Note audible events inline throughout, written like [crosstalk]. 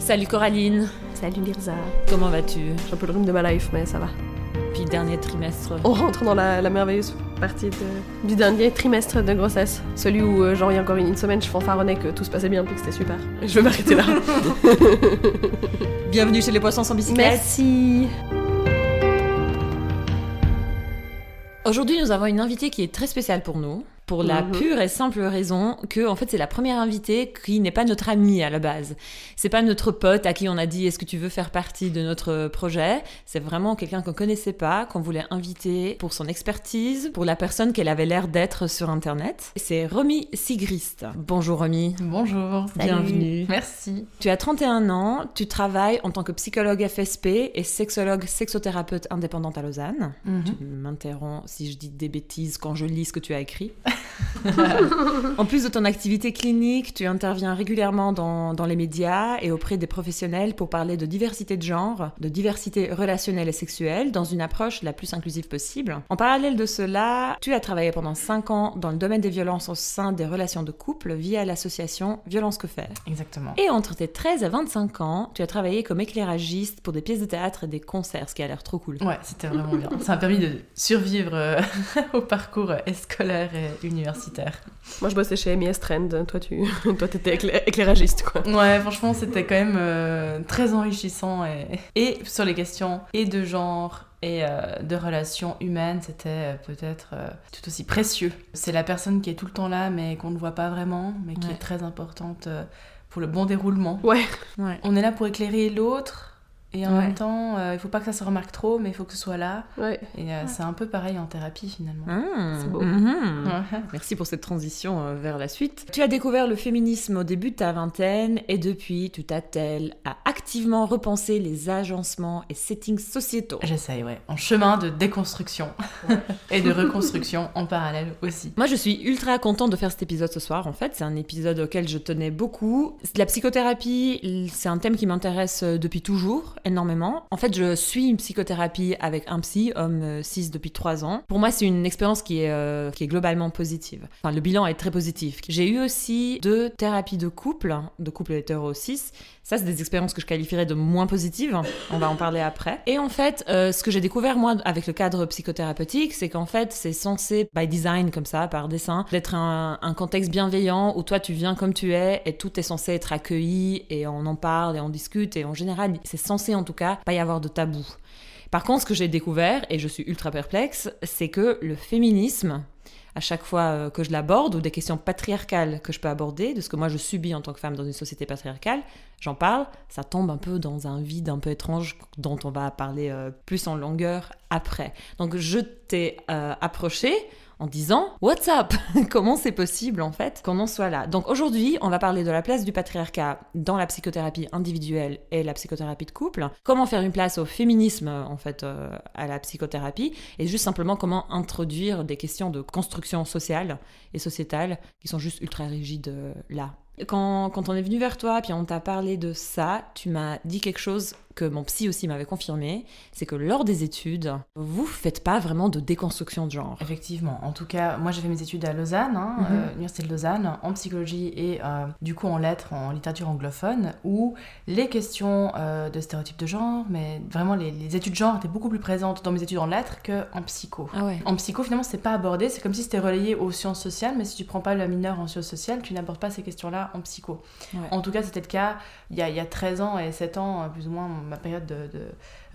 Salut Coraline, Salut Lirza. comment vas-tu? J'ai un peu le rhume de ma life, mais ça va. Puis dernier trimestre. On rentre dans la, la merveilleuse partie de- du dernier trimestre de grossesse. Celui où, euh, genre, il y a encore une, une semaine, je fanfaronnais que tout se passait bien puis que c'était super. Je vais m'arrêter là. [laughs] Bienvenue chez les poissons sans bicyclette. Merci. Aujourd'hui, nous avons une invitée qui est très spéciale pour nous, pour la Mhm. pure et simple raison que, en fait, c'est la première invitée qui n'est pas notre amie à la base. C'est pas notre pote à qui on a dit est-ce que tu veux faire partie de notre projet? C'est vraiment quelqu'un qu'on connaissait pas, qu'on voulait inviter pour son expertise, pour la personne qu'elle avait l'air d'être sur Internet. C'est Romy Sigrist. Bonjour Romy. Bonjour. Bienvenue. Merci. Tu as 31 ans, tu travailles en tant que psychologue FSP et sexologue sexothérapeute indépendante à Lausanne. Mhm. Tu m'interromps si je dis des bêtises quand je lis ce que tu as écrit. [laughs] [laughs] en plus de ton activité clinique, tu interviens régulièrement dans, dans les médias et auprès des professionnels pour parler de diversité de genre, de diversité relationnelle et sexuelle dans une approche la plus inclusive possible. En parallèle de cela, tu as travaillé pendant 5 ans dans le domaine des violences au sein des relations de couple via l'association Violence que faire. Exactement. Et entre tes 13 et 25 ans, tu as travaillé comme éclairagiste pour des pièces de théâtre et des concerts, ce qui a l'air trop cool. Ouais, c'était vraiment bien. Ça m'a permis de survivre euh, [laughs] au parcours euh, scolaire et universitaire. Moi, je bossais chez MES Trend. Toi, tu [laughs] toi, t'étais éclair- éclairagiste, quoi. Ouais, franchement, c'était quand même euh, très enrichissant et... et sur les questions et de genre et euh, de relations humaines, c'était euh, peut-être euh, tout aussi précieux. C'est la personne qui est tout le temps là, mais qu'on ne voit pas vraiment, mais qui Ouais. est très importante euh, pour le bon déroulement. Ouais. Ouais. On est là pour éclairer l'autre. Et en Ouais. même temps, euh, il faut pas que ça se remarque trop, mais il faut que ce soit là. Ouais. Et euh, c'est un peu pareil en thérapie finalement. Ah, C'est beau. mhm. Ouais. Merci pour cette transition euh, vers la suite. Tu as découvert le féminisme au début de ta vingtaine et depuis, tu t'attelles à activement repenser les agencements et settings sociétaux. J'essaye, ouais. En chemin de déconstruction [laughs] et de [laughs] reconstruction en parallèle aussi. Moi, je suis ultra contente de faire cet épisode ce soir. En fait, c'est un épisode auquel je tenais beaucoup. La psychothérapie, c'est un thème qui m'intéresse euh, depuis toujours, énormément. En fait, je suis une psychothérapie avec un psy, homme euh, cis, depuis trois ans. Pour moi, c'est une expérience qui est, euh, qui est globalement positive. Enfin, le bilan est très positif. J'ai eu aussi deux thérapies de couple, de couple hétéro cis. Ça, c'est des expériences que je qualifierais de moins positives. On va en parler après. Et en fait, euh, ce que j'ai découvert, moi, avec le cadre psychothérapeutique, c'est qu'en fait, c'est censé, by design, comme ça, par dessin, d'être un, un contexte bienveillant où toi, tu viens comme tu es et tout est censé être accueilli et on en parle et on discute. Et en général, c'est censé, en tout cas, pas y avoir de tabou. Par contre, ce que j'ai découvert, et je suis ultra perplexe, c'est que le féminisme, à chaque fois euh, que je l'aborde, ou des questions patriarcales que je peux aborder, de ce que moi je subis en tant que femme dans une société patriarcale, j'en parle, ça tombe un peu dans un vide un peu étrange dont on va parler euh, plus en longueur après. Donc je t'ai euh, approché en disant What's up? [laughs] Comment c'est possible en fait qu'on en soit là? Donc aujourd'hui, on va parler de la place du patriarcat dans la psychothérapie individuelle et la psychothérapie de couple. Comment faire une place au féminisme en fait euh, à la psychothérapie? Et juste simplement comment introduire des questions de construction sociale et sociétale qui sont juste ultra rigides euh, là. Quand, quand on est venu vers toi, puis on t'a parlé de ça, tu m'as dit quelque chose que mon psy aussi m'avait confirmé, c'est que lors des études, vous faites pas vraiment de déconstruction de genre. Effectivement. En tout cas, moi j'ai fait mes études à Lausanne, hein, Mhm. euh, Université de Lausanne, en psychologie et euh, du coup en lettres, en littérature anglophone, où les questions euh, de stéréotypes de genre, mais vraiment les, les études de genre étaient beaucoup plus présentes dans mes études en lettres qu'en psycho. Ah ouais. En psycho, finalement, c'est pas abordé, c'est comme si c'était relayé aux sciences sociales, mais si tu prends pas la mineure en sciences sociales, tu n'abordes pas ces questions-là en psycho. Ouais. En tout cas, c'était le cas il y, a, il y a 13 ans et 7 ans, plus ou moins ma période de- de,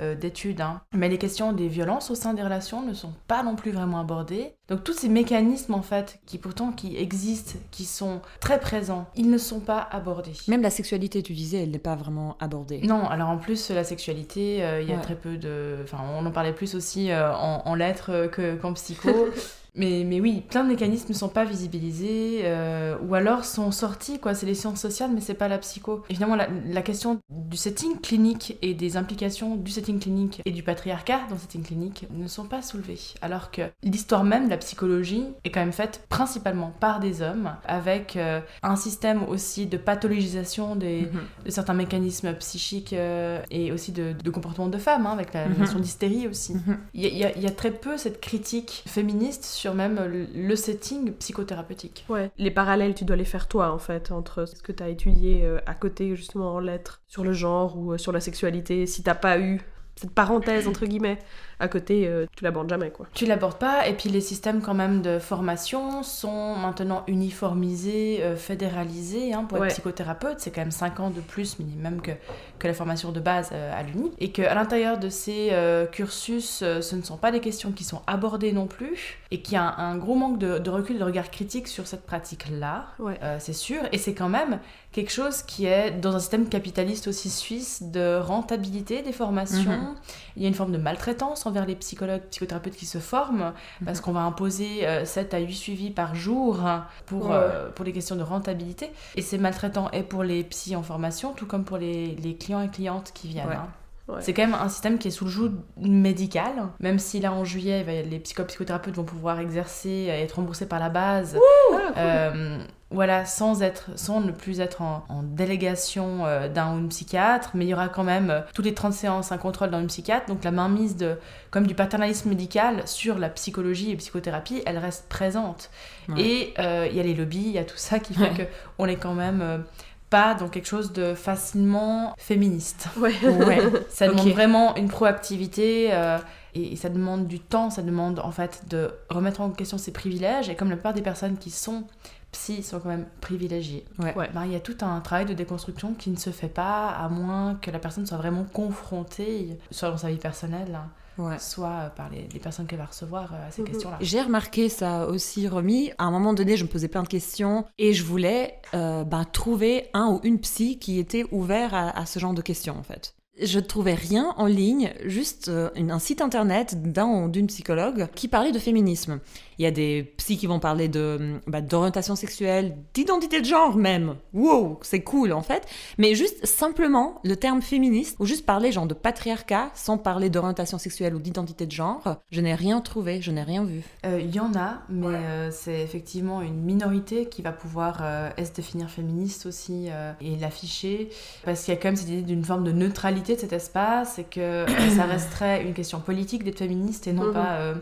euh, d'études. hein. Mais les questions des violences au sein des relations ne sont pas non plus vraiment abordées. Donc tous ces mécanismes, en fait, qui pourtant qui existent, qui sont très présents, ils ne sont pas abordés. Même la sexualité, tu disais, elle n'est pas vraiment abordée. Non, alors en plus, la sexualité, euh, il y a Ouais. très peu de... Enfin, on en parlait plus aussi euh, en, en lettres que- qu'en psycho. [laughs] mais, mais oui, plein de mécanismes ne sont pas visibilisés euh, ou alors sont sortis, quoi. C'est les sciences sociales, mais c'est pas la psycho. Évidemment, la, la question du setting clinique et des implications du setting clinique et du patriarcat dans le setting clinique ne sont pas soulevées. Alors que l'histoire même de la psychologie est quand même faite principalement par des hommes, avec euh, un système aussi de pathologisation des, Mhm. de certains mécanismes psychiques euh, et aussi de, de comportement de femmes, hein, avec la Mhm. notion d'hystérie aussi. Mhm. Il y, y a très peu cette critique féministe sur même le- setting psychothérapeutique. Les parallèles, tu dois les faire toi, en fait, entre ce que tu as étudié euh, à côté, justement, en lettres, sur le genre ou euh, sur la sexualité. Si t'as pas eu cette parenthèse, entre guillemets, à côté, euh, tu l'abordes jamais, quoi. Tu l'abordes pas, et puis les systèmes quand même de formation sont maintenant uniformisés, euh, fédéralisés. hein, pour Ouais. être psychothérapeute, c'est quand même 5 ans de plus minimum que, que la formation de base euh, à l'Uni. Et qu'à l'intérieur de ces euh, cursus, ce ne sont pas des questions qui sont abordées non plus, et qu'il y a un, un gros manque de, de recul, de regard critique sur cette pratique-là, Ouais. c'est sûr. Et c'est quand même quelque chose qui est dans un système capitaliste aussi suisse de rentabilité des formations. Mhm. Il y a une forme de maltraitance envers les psychologues, psychothérapeutes qui se forment, parce qu'on va imposer euh, 7 à 8 suivis par jour pour, Ouais. euh, pour les questions de rentabilité. Et c'est maltraitant et pour les psys en formation, tout comme pour les, les clients et clientes qui viennent. Ouais. hein. Ouais. C'est quand même un système qui est sous le joug médical, même si là en juillet, les psychopsychothérapeutes vont pouvoir exercer et être remboursés par la base. Ah, cool. Euh, voilà, sans, être, sans ne plus être en, en délégation euh, d'un ou une psychiatre, mais il y aura quand même euh, toutes les 30 séances un contrôle dans une psychiatre, donc la mainmise de, comme du paternalisme médical sur la psychologie et psychothérapie, elle reste présente. Ouais. Et euh, il y a les lobbies, il y a tout ça qui fait Ouais. que on est quand même pas dans quelque chose de facilement féministe. [laughs] Ouais. Ouais. Ça demande vraiment une proactivité euh, et, et ça demande du temps, ça demande en fait de remettre en question ses privilèges. Et comme la plupart des personnes qui sont psy sont quand même privilégiées, Ouais. Ouais. ben, il y a tout un travail de déconstruction qui ne se fait pas à moins que la personne soit vraiment confrontée, soit dans sa vie personnelle, hein, Ouais. soit par les, les personnes qu'elle va recevoir euh, à ces Mhm. questions-là. J'ai remarqué ça aussi, Romy. À un moment donné, je me posais plein de questions et je voulais euh, bah, trouver un ou une psy qui était ouvert à, à ce genre de questions, en fait. Je ne trouvais rien en ligne, juste euh, un site internet d'une psychologue qui parlait de féminisme. Il y a des psys qui vont parler de bah, d'orientation sexuelle, d'identité de genre même. Wow, c'est cool en fait. Mais juste simplement le terme féministe, ou juste parler genre de patriarcat sans parler d'orientation sexuelle ou d'identité de genre, je n'ai rien trouvé, je n'ai rien vu. Euh, Il y en a, mais euh, c'est effectivement une minorité qui va pouvoir euh, se définir féministe aussi et l'afficher, parce qu'il y a quand même cette idée d'une forme de neutralité de cet espace et que euh, ça resterait une question politique d'être féministe et non Mhm. pas euh,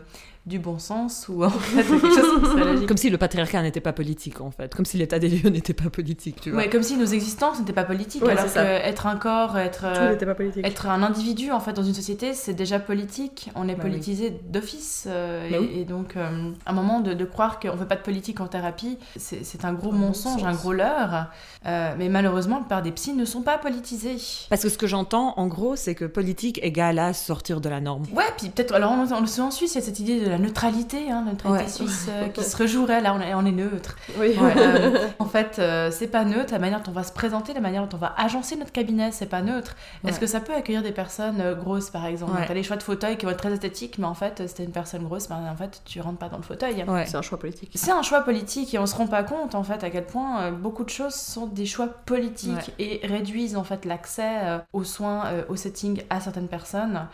du bon sens ou en fait quelque chose qui serait logique. Comme si le patriarcat n'était pas politique en fait, comme si l'état des lieux n'était pas politique, tu vois. Ouais, comme si nos existences n'étaient pas politiques, Ouais, alors qu'être un corps, être, Tout euh, n'était pas politique. être un individu en fait dans une société, c'est déjà politique. On est Bah oui. politisé d'office. euh, Bah et, oui. et donc, euh, un moment de, de croire qu'on ne fait pas de politique en thérapie, c'est un gros Un mensonge, un gros leurre. Euh, mais malheureusement, la plupart des psys ne sont pas politisés. Parce que ce que j'entends en gros, c'est que politique égale à sortir de la norme. Ouais, puis peut-être, alors on, on le sait en Suisse, il y a cette idée de la neutralité, hein, la neutralité Ouais. suisse euh, qui se rejouerait, là on est, on est neutre. Oui. Ouais, euh, [laughs] en fait, euh, c'est pas neutre, la manière dont on va se présenter, la manière dont on va agencer notre cabinet, c'est pas neutre. Est-ce que ça peut accueillir des personnes euh, grosses, par exemple? Ouais. T'as les choix de fauteuil qui vont être très esthétiques, mais en fait, si t'es une personne grosse, ben, en fait, tu rentres pas dans le fauteuil. Ouais. C'est un choix politique. C'est un choix politique et on se rend pas compte en fait à quel point euh, beaucoup de choses sont des choix politiques et réduisent en fait l'accès euh, aux soins, euh, au setting à certaines personnes.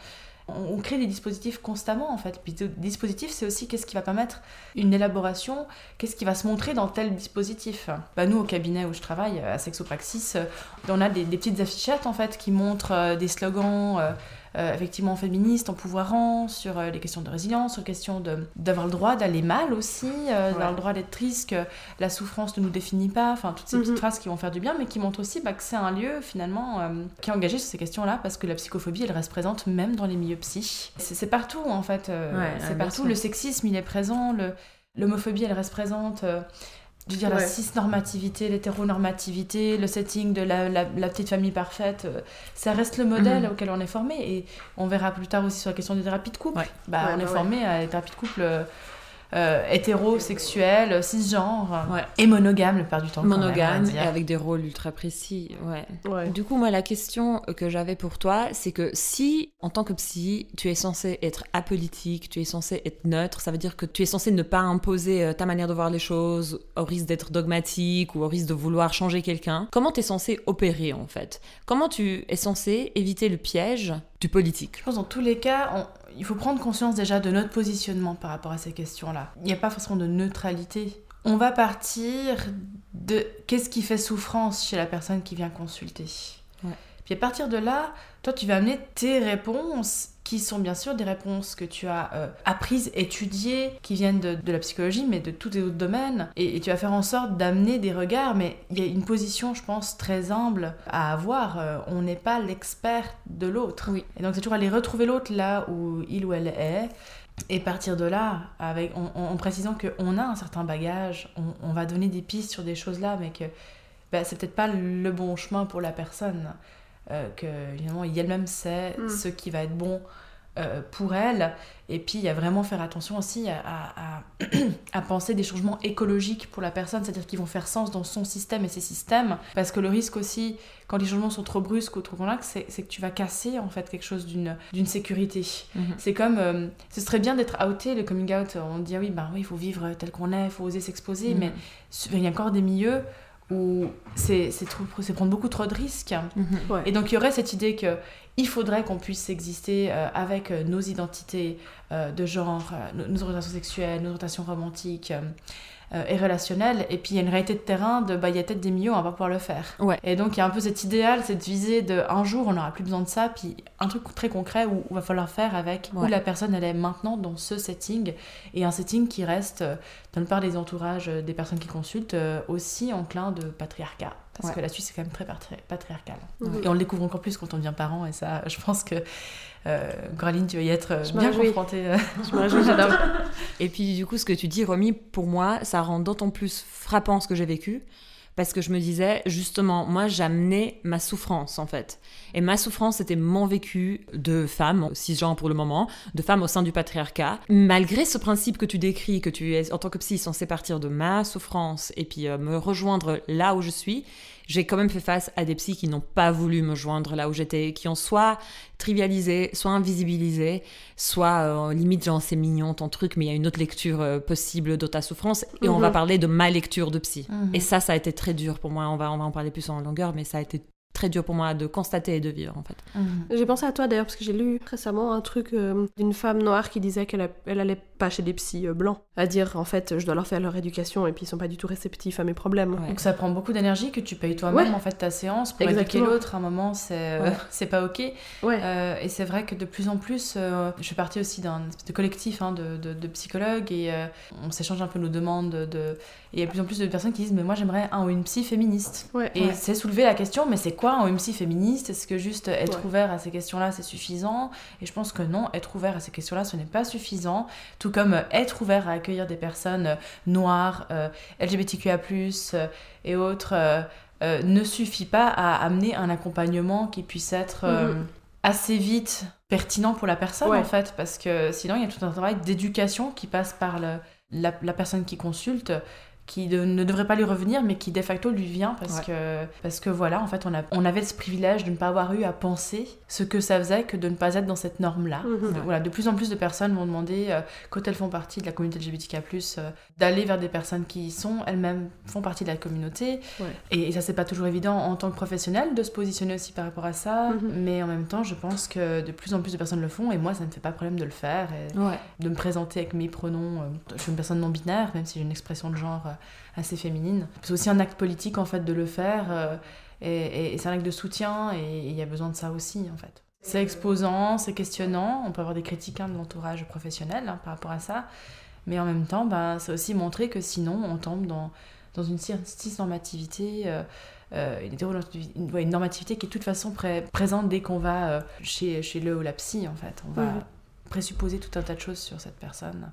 On, crée des dispositifs constamment en fait. Puis dispositif c'est aussi qu'est-ce qui va permettre une élaboration, qu'est-ce qui va se montrer dans tel dispositif. Bah, nous au cabinet où je travaille à Sexopraxis, euh, on a des, des petites affichettes en fait qui montrent euh, des slogans. Euh, effectivement féministes, empouvoirants, sur euh, les questions de résilience, sur les questions d'avoir le droit d'aller mal aussi, euh, d'avoir Ouais. le droit d'être triste, que la souffrance ne nous définit pas, enfin toutes ces Mhm. petites phrases qui vont faire du bien, mais qui montrent aussi bah, que c'est un lieu finalement qui est engagé sur ces questions-là, parce que la psychophobie elle reste présente même dans les milieux psy. C'est partout en fait, Ouais, c'est partout, le sexisme il est présent, l'homophobie elle reste présente. Euh, je veux dire, la Ouais. cisnormativité, l'hétéronormativité, le setting de la, la- la petite famille parfaite, euh, ça reste le modèle Mhm. auquel on est formé. Et on verra plus tard aussi sur la question des thérapies de couple. Ouais. Bah, Ouais, on bah est ouais. formé à des thérapies de couple euh, hétérosexuelles, cisgenres Ouais. et monogames le plupart du temps. même, Monogame et avec des rôles ultra précis, ouais. Ouais. Du coup, moi, la question que j'avais pour toi, c'est que si, en tant que psy, tu es censé être apolitique, tu es censé être neutre, ça veut dire que tu es censé ne pas imposer euh, ta manière de voir les choses au risque d'être dogmatique ou au risque de vouloir changer quelqu'un. Comment tu es censé opérer, en fait? Comment tu es censé éviter le piège du politique? Je pense dans tous les cas, on- il faut prendre conscience déjà de notre positionnement par rapport à ces questions-là. Il n'y a pas forcément de neutralité. On va partir de qu'est-ce qui fait souffrance chez la personne qui vient consulter. Puis à partir de là, toi, tu vas amener tes réponses qui sont bien sûr des réponses que tu as euh, apprises, étudiées, qui viennent de, de, la psychologie, mais de tous les autres domaines. Et, et tu vas faire en sorte d'amener des regards, mais il y a une position, je pense, très humble à avoir. Euh, on n'est pas l'expert de l'autre. Oui. Et donc c'est toujours aller retrouver l'autre là où il ou elle est. Et partir de là, avec, en, en, en précisant qu'on a un certain bagage, on, on, va donner des pistes sur des choses là, mais que bah, c'est peut-être pas le bon chemin pour la personne. Euh, que évidemment elle-même sait mm. ce qui va être bon euh, pour elle. Et puis il y a vraiment faire attention aussi à, à, [clears throat] à penser des changements écologiques pour la personne, c'est-à-dire qu'ils vont faire sens dans son système et ses systèmes. Parce que le risque aussi, quand les changements sont trop brusques ou trop convaincants, c'est, c'est que tu vas casser en fait quelque chose d'une, d'une sécurité. Mm-hmm. C'est comme, euh, ce serait bien d'être outé, le coming out, on dit ah oui, ben oui, il faut vivre tel qu'on est, il faut oser s'exposer, mm-hmm. mais il y a encore des milieux où c'est, prendre beaucoup trop de risques. Mmh. Ouais. Et donc il y aurait cette idée que il faudrait qu'on puisse exister euh, avec euh, nos identités euh, de genre, nos, nos orientations sexuelles, nos orientations romantiques euh, et relationnelles. Et puis il y a une réalité de terrain de bah il y a peut-être des millions, on va pas pouvoir le faire. Ouais. Et donc il y a un peu cet idéal, cette visée de un jour on n'aura plus besoin de ça, puis un truc très concret où il va falloir faire avec Ouais. où la personne elle est maintenant dans ce setting et un setting qui reste euh, dans le part des entourages euh, des personnes qui consultent euh, aussi enclin de patriarcat. Parce Ouais. que la Suisse c'est quand même très patri- patriarcal. Mhm. Et on le découvre encore plus quand on devient parent et ça je pense que euh, Coraline tu vas y être euh, Je me bien réjouis. confrontée. euh. [laughs] Je me réjouis, j'adore. Et puis du coup, ce que tu dis, Romy, pour moi, ça rend d'autant plus frappant ce que j'ai vécu. Parce que je me disais, justement, moi, j'amenais ma souffrance, en fait. Et ma souffrance, c'était mon vécu de femme, cisgenre pour le moment, de femme au sein du patriarcat. Malgré ce principe que tu décris, que tu es, en tant que psy, censé partir de ma souffrance et puis euh, me rejoindre là où je suis, j'ai quand même fait face à des psys qui n'ont pas voulu me joindre là où j'étais, qui ont soit trivialisé, soit invisibilisé, soit euh, limite genre c'est mignon ton truc, mais il y a une autre lecture euh, possible de ta souffrance et on Mhm. va parler de ma lecture de psy. Mhm. Et ça, ça a été très dur pour moi. On va, on va en parler plus en longueur, mais ça a été très dur pour moi de constater et de vivre en fait. Mhm. J'ai pensé à toi d'ailleurs parce que j'ai lu récemment un truc euh, d'une femme noire qui disait qu'elle a- elle allait pas chez des psys euh, blancs. À dire en fait je dois leur faire leur éducation et puis ils sont pas du tout réceptifs à mes problèmes. Ouais. Donc ça prend beaucoup d'énergie que tu payes toi-même Ouais. en fait ta séance pour éduquer l'autre. À un moment, c'est euh, Ouais. [laughs] c'est pas ok. Ouais. Euh, et c'est vrai que de plus en plus, euh, je fais partie aussi d'un espèce de collectif hein, de, de- de psychologues et euh, on s'échange un peu nos demandes. De, de- Et il y a de plus en plus de personnes qui disent Mais moi j'aimerais un ou une psy féministe. Ouais. Et Ouais. c'est soulever la question Mais c'est quoi un ou une psy féministe? Est-ce que juste être Ouais. ouvert à ces questions-là c'est suffisant? Et je pense que non, être ouvert à ces questions-là ce n'est pas suffisant. Tout comme euh, être ouvert à accueillir des personnes euh, noires, euh, LGBTQIA, euh, et autres. euh, ne suffit pas à amener un accompagnement qui puisse être Mhm. assez vite pertinent pour la personne Ouais. en fait parce que sinon il y a tout un travail d'éducation qui passe par le, la, la personne qui consulte qui de- ne devrait pas lui revenir mais qui de facto lui vient parce Ouais. que parce que voilà en fait on, a, on avait ce privilège de ne pas avoir eu à penser ce que ça faisait que de ne pas être dans cette norme là Mhm. de- voilà, de plus en plus de personnes vont demander, euh, quand elles font partie de la communauté LGBTQ+, euh, d'aller vers des personnes qui sont elles-mêmes font partie de la communauté. Ouais. Et, et ça, c'est pas toujours évident en tant que professionnel de se positionner aussi par rapport à ça. Mhm. Mais en même temps, je pense que de plus en plus de personnes le font et moi, ça ne me fait pas problème de le faire et Ouais. de me présenter avec mes pronoms. euh, je suis une personne non binaire, même si j'ai une expression de genre euh, assez féminine. C'est aussi un acte politique en fait de le faire. euh, et, c'est un acte de soutien et il y a besoin de ça aussi en fait. C'est exposant, c'est questionnant, on peut avoir des critiques hein, de l'entourage professionnel hein, par rapport à ça, mais en même temps, bah, c'est aussi montrer que sinon on tombe dans, dans une cis- cisnormativité, euh, euh, une, normativité qui est de toute façon pré- présente dès qu'on va euh, chez, chez le ou la psy en fait. On va Mhm. présupposer tout un tas de choses sur cette personne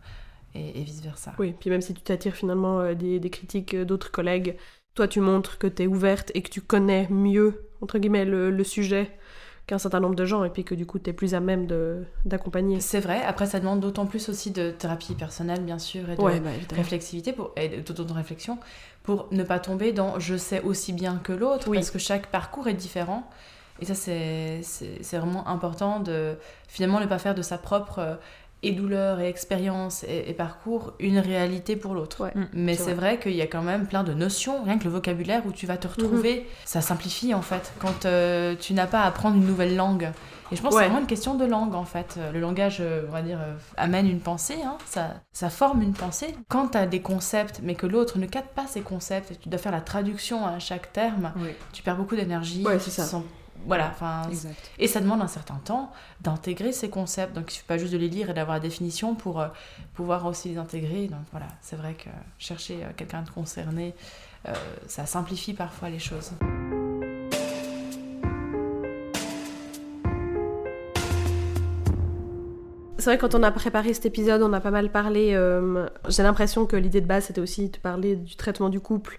et, et vice-versa. Oui, puis même si tu t'attires finalement euh, des, des critiques euh, d'autres collègues, toi tu montres que tu es ouverte et que tu connais mieux, entre guillemets, le, le sujet qu'un certain nombre de gens et puis que du coup tu es plus à même de- d'accompagner. C'est vrai, après ça demande d'autant plus aussi de thérapie personnelle bien sûr et de, Ouais, bah réflexivité pour, et d'auto-réflexion pour ne pas tomber dans je sais aussi bien que l'autre Oui. parce que chaque parcours est différent et ça c'est vraiment important de finalement ne pas faire de sa propre euh, et douleur et expérience et, et parcours une réalité pour l'autre. Ouais, Mm, Mais c'est vrai, qu'il y a quand même plein de notions, rien que le vocabulaire où tu vas te retrouver, ça simplifie en fait quand euh, tu n'as pas à apprendre une nouvelle langue. Et je pense que c'est vraiment une question de langue en fait. Euh, Le langage, euh, on va dire, amène une pensée, hein, ça, ça forme une pensée. Quand tu as des concepts mais que l'autre ne capte pas ces concepts et tu dois faire la traduction à chaque terme, Oui. tu perds beaucoup d'énergie. Ouais, tu c'est te ça. sens voilà, enfin, et ça demande un certain temps d'intégrer ces concepts. Donc il suffit pas juste de les lire et d'avoir la définition pour euh, pouvoir aussi les intégrer. Donc voilà, c'est vrai que chercher euh, quelqu'un de concerné, euh, ça simplifie parfois les choses. C'est vrai, quand on a préparé cet épisode, on a pas mal parlé. euh, J'ai l'impression que l'idée de base, c'était aussi de parler du traitement du couple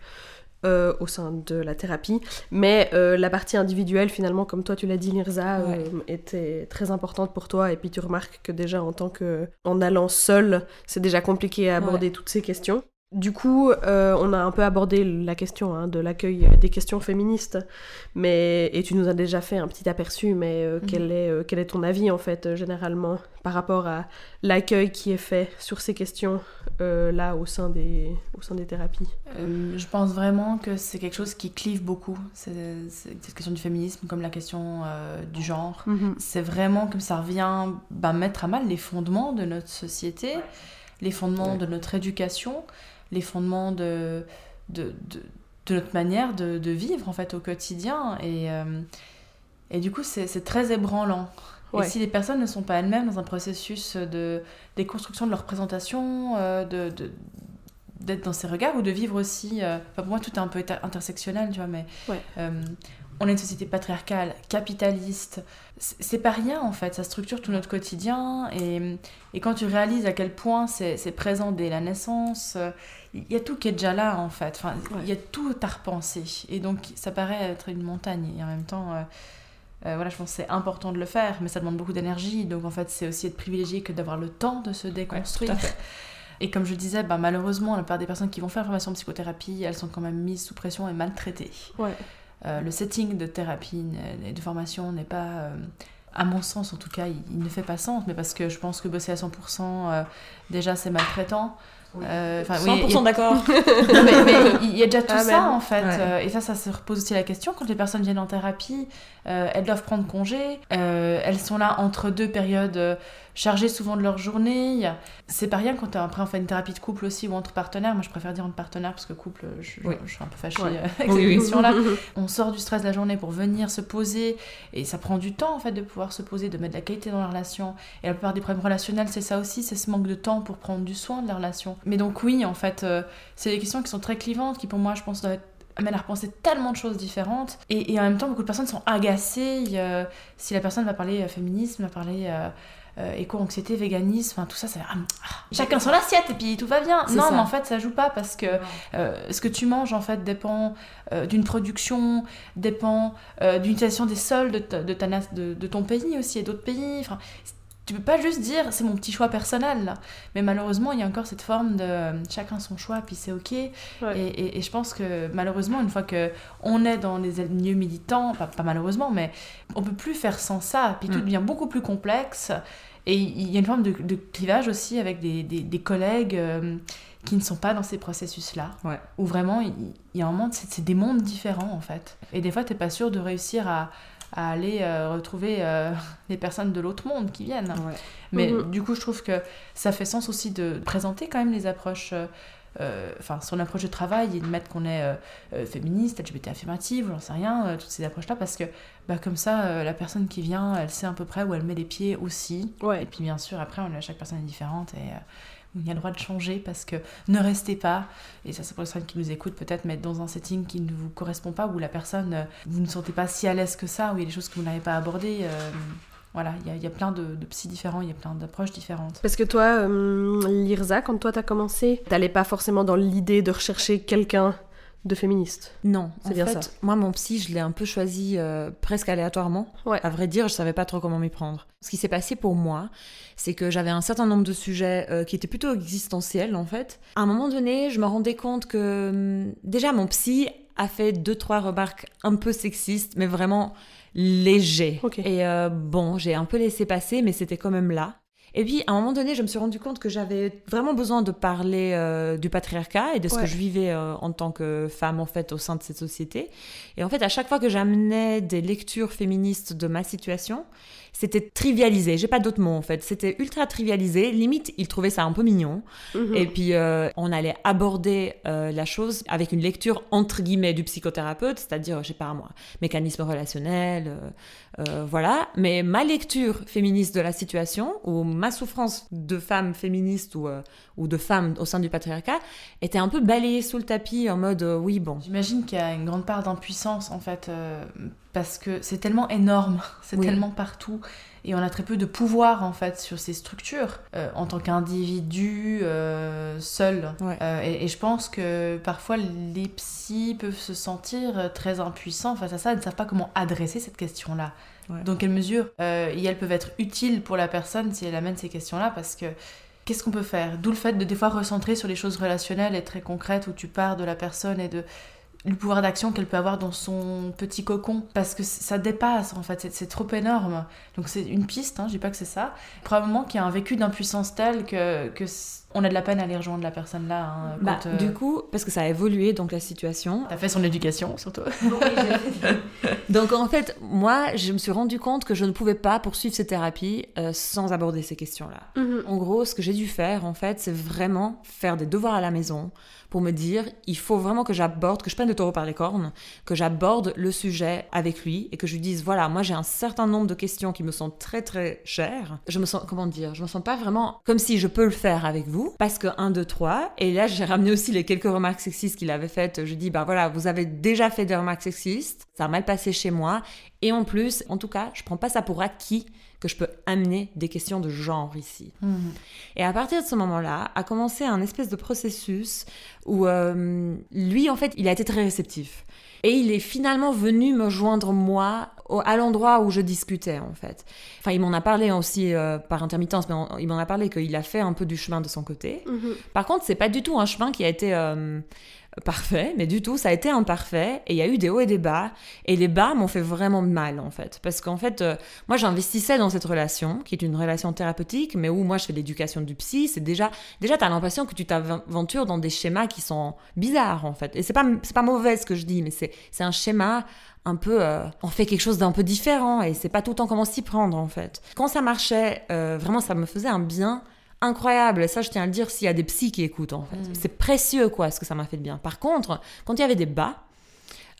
euh, au sein de la thérapie. Mais euh, la partie individuelle, finalement, comme toi, tu l'as dit, Lirza, euh, était très importante pour toi. Et puis tu remarques que déjà, en tant que. En allant seul, c'est déjà compliqué à aborder toutes ces questions. Du coup, euh, on a un peu abordé la question hein, de l'accueil des questions féministes, mais et tu nous as déjà fait un petit aperçu, mais euh, Mhm. quel, est, euh, quel est ton avis en fait généralement par rapport à l'accueil qui est fait sur ces questions là au sein des, au sein des thérapies? Je pense vraiment que c'est quelque chose qui clive beaucoup. Cette question du féminisme comme la question du genre. C'est vraiment comme ça revient bah, mettre à mal les fondements de notre société, les fondements Ouais. de notre éducation, les fondements de, de, de, de notre manière de, de vivre en fait au quotidien. Et, euh, et du coup, c'est très ébranlant. Ouais. Et si les personnes ne sont pas elles-mêmes dans un processus de déconstruction de leur présentation, euh, de, de- d'être dans ces regards ou de vivre aussi. euh, enfin, pour moi, tout est un peu intersectionnel, tu vois, mais Ouais. euh, on est une société patriarcale, capitaliste. C'est pas rien en fait, ça structure tout notre quotidien. Et, et quand tu réalises à quel point c'est présent dès la naissance, il y a tout qui est déjà là en fait. Enfin, il y a tout à repenser. Et donc, ça paraît être une montagne. Et en même temps. euh, euh, voilà, je pense que c'est important de le faire, mais ça demande beaucoup d'énergie. Donc en fait, c'est aussi être privilégié que d'avoir le temps de se déconstruire. Et comme je disais, bah, malheureusement, la plupart des personnes qui vont faire formation en psychothérapie, elles sont quand même mises sous pression et maltraitées. Ouais. Euh, le setting de thérapie et de formation n'est pas, euh, à mon sens en tout cas, il, il ne fait pas sens, mais parce que je pense que bosser à 100%, euh, déjà c'est maltraitant. Euh, oui, 100% il y a- d'accord. [laughs] mais, mais il y a déjà tout Amen. ça en fait. Ouais. Euh, et ça, ça se repose aussi la question. Quand les personnes viennent en thérapie, euh, elles doivent prendre congé. Euh, elles sont là entre deux périodes chargées souvent de leur journée. A- C'est pas rien quand après on fait une thérapie de couple aussi ou entre partenaires. Moi je préfère dire entre partenaires parce que couple, je, Oui. suis un peu fâchée Ouais. euh, avec Oui, cette oui. question-là. [laughs] On sort du stress de la journée pour venir se poser et ça prend du temps en fait de pouvoir se poser, de mettre de la qualité dans la relation. Et la plupart des problèmes relationnels, c'est ça aussi, c'est ce manque de temps pour prendre du soin de la relation. Mais donc oui, en fait, euh, c'est des questions qui sont très clivantes, qui pour moi, je pense, doivent être amènent à repenser tellement de choses différentes. Et, et en même temps, beaucoup de personnes sont agacées euh, si la personne va parler euh, féminisme, va parler euh, euh, éco-anxiété, véganisme, enfin tout ça, ça ah, chacun son assiette et puis tout va bien. Non, ça. mais en fait, ça joue pas parce que euh, ce que tu manges en fait dépend euh, d'une production, dépend d'une utilisation des sols de, ta- de, ta ton pays aussi et d'autres pays. Enfin, tu peux pas juste dire c'est mon petit choix personnel là. Mais malheureusement, il y a encore cette forme de chacun son choix, puis c'est ok. Et, et- et je pense que malheureusement, une fois que on est dans les milieux militants, pas, pas malheureusement, mais on peut plus faire sans ça. Puis tout Mm. devient beaucoup plus complexe. Et il y a une forme de, de clivage aussi avec des, des- des collègues euh, qui ne sont pas dans ces processus-là. Ouais. Où vraiment, il, y a un c'est c'est des mondes différents en fait. Et des fois, t'es pas sûr de réussir à, à aller euh, retrouver euh, [laughs] les personnes de l'autre monde qui viennent. Ouais. Mais Mhm. du coup, je trouve que ça fait sens aussi de présenter quand même les approches, euh, euh, enfin son approche de travail et de mettre qu'on est féministe, LGBT affirmative, ou j'en sais rien, toutes ces approches-là, parce que bah, comme ça, la personne qui vient, elle sait à peu près où elle met les pieds aussi. Et puis bien sûr, après, on, chaque personne est différente et il y a le droit de changer parce que ne restez pas, et ça c'est pour les personnes qui nous écoutent peut-être, mais dans un setting qui ne vous correspond pas, où la personne, euh, vous ne sentez pas si à l'aise que ça, où il y a des choses que vous n'avez pas abordées. euh, voilà, il y a, plein de, de psys différents, il y a plein d'approches différentes. Parce que toi, euh, Lirza, quand toi t'as commencé, t'allais pas forcément dans l'idée de rechercher quelqu'un de féministe. Non, C'est en bien fait, ça. moi, mon psy, je l'ai un peu choisi euh, presque aléatoirement. Ouais. À vrai dire, je savais pas trop comment m'y prendre. Ce qui s'est passé pour moi, c'est que j'avais un certain nombre de sujets euh, qui étaient plutôt existentiels, en fait. À un moment donné, je me rendais compte que hum, déjà mon psy a fait deux trois remarques un peu sexistes, mais vraiment légers. Ok. Et euh, bon, j'ai un peu laissé passer, mais c'était quand même là. Et puis, à un moment donné, je me suis rendu compte que j'avais vraiment besoin de parler euh, du patriarcat et de ce Ouais. que je vivais euh, en tant que femme, en fait, au sein de cette société. Et en fait, à chaque fois que j'amenais des lectures féministes de ma situation, c'était trivialisé. J'ai pas d'autres mots, en fait. C'était ultra trivialisé. Limite, ils trouvaient ça un peu mignon. Mhm. Et puis, euh, on allait aborder la chose avec une lecture entre guillemets du psychothérapeute, c'est-à-dire, je sais pas moi, mécanisme relationnel, voilà. Mais ma lecture féministe de la situation, ou ma souffrance de femme féministe ou, euh, ou de femme au sein du patriarcat, était un peu balayée sous le tapis en mode, euh, oui, bon. J'imagine qu'il y a une grande part d'impuissance en fait, euh, parce que c'est tellement énorme, [laughs] c'est Oui. tellement partout, et on a très peu de pouvoir en fait sur ces structures en tant qu'individu seul. Ouais. Et, et je pense que parfois les psys peuvent se sentir très impuissants face à ça, et ne savent pas comment adresser cette question-là. Dans quelle mesure euh, et elles peuvent être utiles pour la personne si elle amène ces questions-là, parce que qu'est-ce qu'on peut faire? D'où le fait de des fois recentrer sur les choses relationnelles et très concrètes où tu pars de la personne et de le pouvoir d'action qu'elle peut avoir dans son petit cocon. Parce que ça dépasse en fait. C'est- trop énorme. Donc c'est une piste hein, je dis pas que c'est ça. Probablement qu'il y a un vécu d'impuissance tel que, que on a de la peine à aller rejoindre la personne là hein, Bah, quand, euh, Du coup, parce que ça a évolué, donc la situation, t'as fait son éducation surtout [laughs] Donc en fait, moi, je me suis rendu compte que je ne pouvais pas poursuivre ces thérapies euh, sans aborder ces questions-là. Mhm. En gros, ce que j'ai dû faire, en fait, c'est vraiment faire des devoirs à la maison pour me dire, il faut vraiment que j'aborde, que je prenne le taureau par les cornes, que j'aborde le sujet avec lui et que je lui dise, voilà, moi j'ai un certain nombre de questions qui me sont très très chères. Je me sens, comment dire, je me sens pas vraiment comme si je peux le faire avec vous, parce que 1, 2, 3, et là j'ai ramené aussi les quelques remarques sexistes qu'il avait faites. Je dis, bah voilà, vous avez déjà fait des remarques sexistes, ça a mal passé chez moi, et en plus, en tout cas, je prends pas ça pour acquis que je peux amener des questions de genre ici. Mhm. Et à partir de ce moment-là, a commencé un espèce de processus où euh, lui, en fait, il a été très réceptif. Et il est finalement venu me joindre moi au- à l'endroit où je discutais en fait. Enfin, il m'en a parlé aussi euh, par intermittence, mais on- il m'en a parlé qu'il a fait un peu du chemin de son côté. Mhm. Par contre, c'est pas du tout un chemin qui a été euh, parfait, mais du tout, ça a été imparfait. Et il y a eu des hauts et des bas. Et les bas m'ont fait vraiment mal, en fait. Parce qu'en fait, euh, moi, j'investissais dans cette relation, qui est une relation thérapeutique, mais où moi, je fais l'éducation du psy. C'est déjà, déjà, t'as l'impression que tu t'aventures dans des schémas qui sont bizarres, en fait. Et c'est pas, c'est pas mauvais ce que je dis, mais c'est, c'est un schéma un peu euh, on fait quelque chose d'un peu différent et c'est pas tout le temps comment s'y prendre en fait quand ça marchait euh, vraiment ça me faisait un bien incroyable. Ça, je tiens à le dire s'il y a des psys qui écoutent, en fait. Mm. C'est précieux, quoi, ce que ça m'a fait de bien. Par contre, quand il y avait des bas,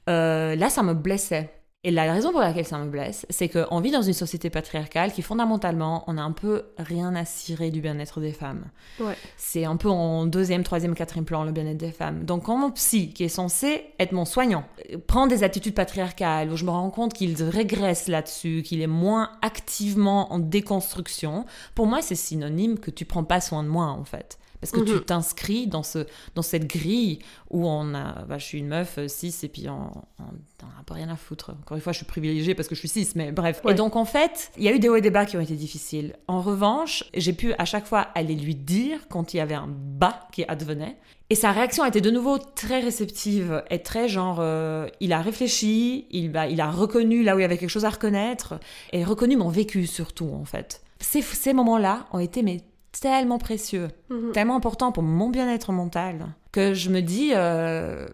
euh, là, ça me blessait. Et la raison pour laquelle ça me blesse, c'est qu'on vit dans une société patriarcale qui, fondamentalement, on a un peu rien à cirer du bien-être des femmes. Ouais. C'est un peu en deuxième, troisième, quatrième plan, le bien-être des femmes. Donc, quand mon psy, qui est censé être mon soignant, prend des attitudes patriarcales, où je me rends compte qu'il régresse là-dessus, qu'il est moins activement en déconstruction, pour moi, c'est synonyme que tu prends pas soin de moi, en fait. Parce que tu Mhm. t'inscris dans, ce, dans cette grille où on a. bah, je suis une meuf, euh, cis, et puis on, a un peu rien à foutre. Encore une fois, je suis privilégiée parce que je suis cis, mais bref. Ouais. Et donc, en fait, il y a eu des hauts et des bas qui ont été difficiles. En revanche, j'ai pu à chaque fois aller lui dire quand il y avait un bas qui advenait. Et sa réaction a été de nouveau très réceptive et très genre, euh, il a réfléchi, il, bah, il a reconnu là où il y avait quelque chose à reconnaître et reconnu mon vécu surtout en fait. Ces, ces moments-là ont été mais tellement précieux, Mhm. tellement importants pour mon bien-être mental que je me dis, euh,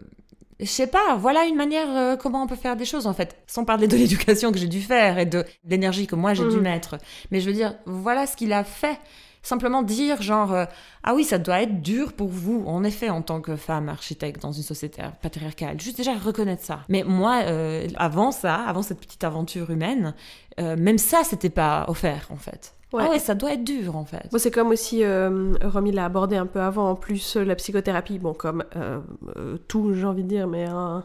je sais pas, voilà une manière euh, comment on peut faire des choses en fait, sans parler de [laughs] l'éducation que j'ai dû faire et de, l'énergie que moi j'ai dû Mhm. mettre. Mais je veux dire, voilà ce qu'il a fait. Simplement dire genre, euh, ah oui, ça doit être dur pour vous, en effet, en tant que femme architecte dans une société patriarcale. Juste déjà reconnaître ça. Mais moi, euh, avant ça, avant cette petite aventure humaine, même ça, c'était pas offert en fait. Ouais. Ah ouais, ça doit être dur en fait. C'est comme aussi, euh, Romy l'a abordé un peu avant, en plus, euh, la psychothérapie, bon, comme euh, euh, tout, j'ai envie de dire, mais un,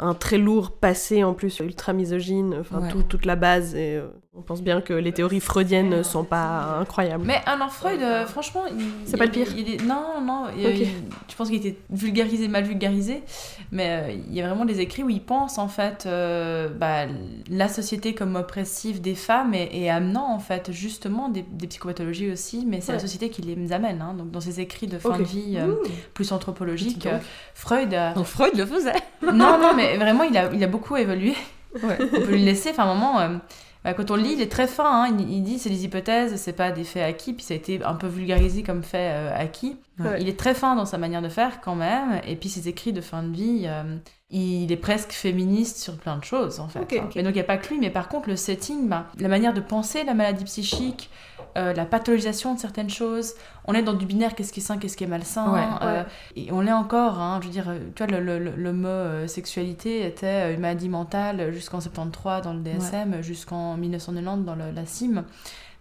un très lourd passé, en plus, ultra misogyne, enfin, Ouais. tout- toute la base, et euh, on pense bien que les théories freudiennes ne sont pas incroyables. Mais alors Freud, euh, franchement, il- C'est pas le pire. il Non, non, il y a- Ok. il- je pense qu'il était vulgarisé, mal vulgarisé, mais euh, il y a vraiment des écrits où il pense en fait euh, bah, la société comme oppressive des femmes et, et amenant en fait justement des, des psychopathologies aussi, mais c'est la société qui les amène. hein. donc dans ses écrits de fin de vie euh, plus anthropologiques, euh, Freud a... Donc Freud le faisait. non, non, mais vraiment il a, il a beaucoup évolué. Ouais. On peut lui laisser, enfin, à un moment, euh, quand on le lit, il est très fin. hein. Il, il dit c'est des hypothèses, c'est pas des faits acquis, puis ça a été un peu vulgarisé comme fait euh, acquis. Ouais. Il est très fin dans sa manière de faire quand même, et puis ses écrits de fin de vie, euh, il est presque féministe sur plein de choses en fait. Ok, hein. donc il n'y a pas que lui, mais par contre le setting, bah, la manière de penser la maladie psychique, euh, la pathologisation de certaines choses, on est dans du binaire, qu'est-ce qui est sain, qu'est-ce qui est malsain, Ouais, euh, et on l'est encore, hein, je veux dire, euh, tu vois, le, le- le- le mot euh, sexualité était une maladie mentale jusqu'en 73 dans le DSM, jusqu'en 1990 dans le- la CIM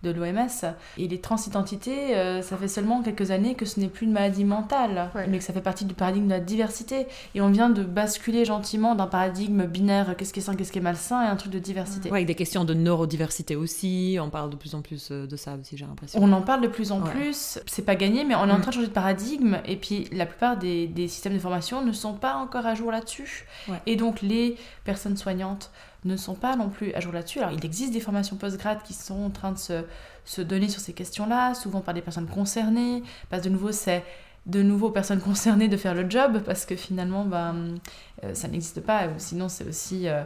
de l'OMS. Et les transidentités, euh, ça fait seulement quelques années que ce n'est plus une maladie mentale, Ouais. mais que ça fait partie du paradigme de la diversité. Et on vient de basculer gentiment d'un paradigme binaire, qu'est-ce qui est sain, qu'est-ce qui est malsain, et un truc de diversité. Ouais, avec des questions de neurodiversité aussi. On parle de plus en plus euh, de ça aussi, j'ai l'impression. On en parle de plus en Ouais. plus, c'est pas gagné, mais on est en Mm. train de changer de paradigme, et puis la plupart des, des systèmes de formation ne sont pas encore à jour là-dessus. Et donc les personnes soignantes ne sont pas non plus à jour là-dessus. Alors il existe des formations post-grad qui sont en train de se, se donner sur ces questions-là, souvent par des personnes concernées, parce que de nouveau c'est de nouveau aux personnes [laughs] concernées de faire le job, parce que finalement ben, euh, ça n'existe pas, sinon c'est aussi... euh,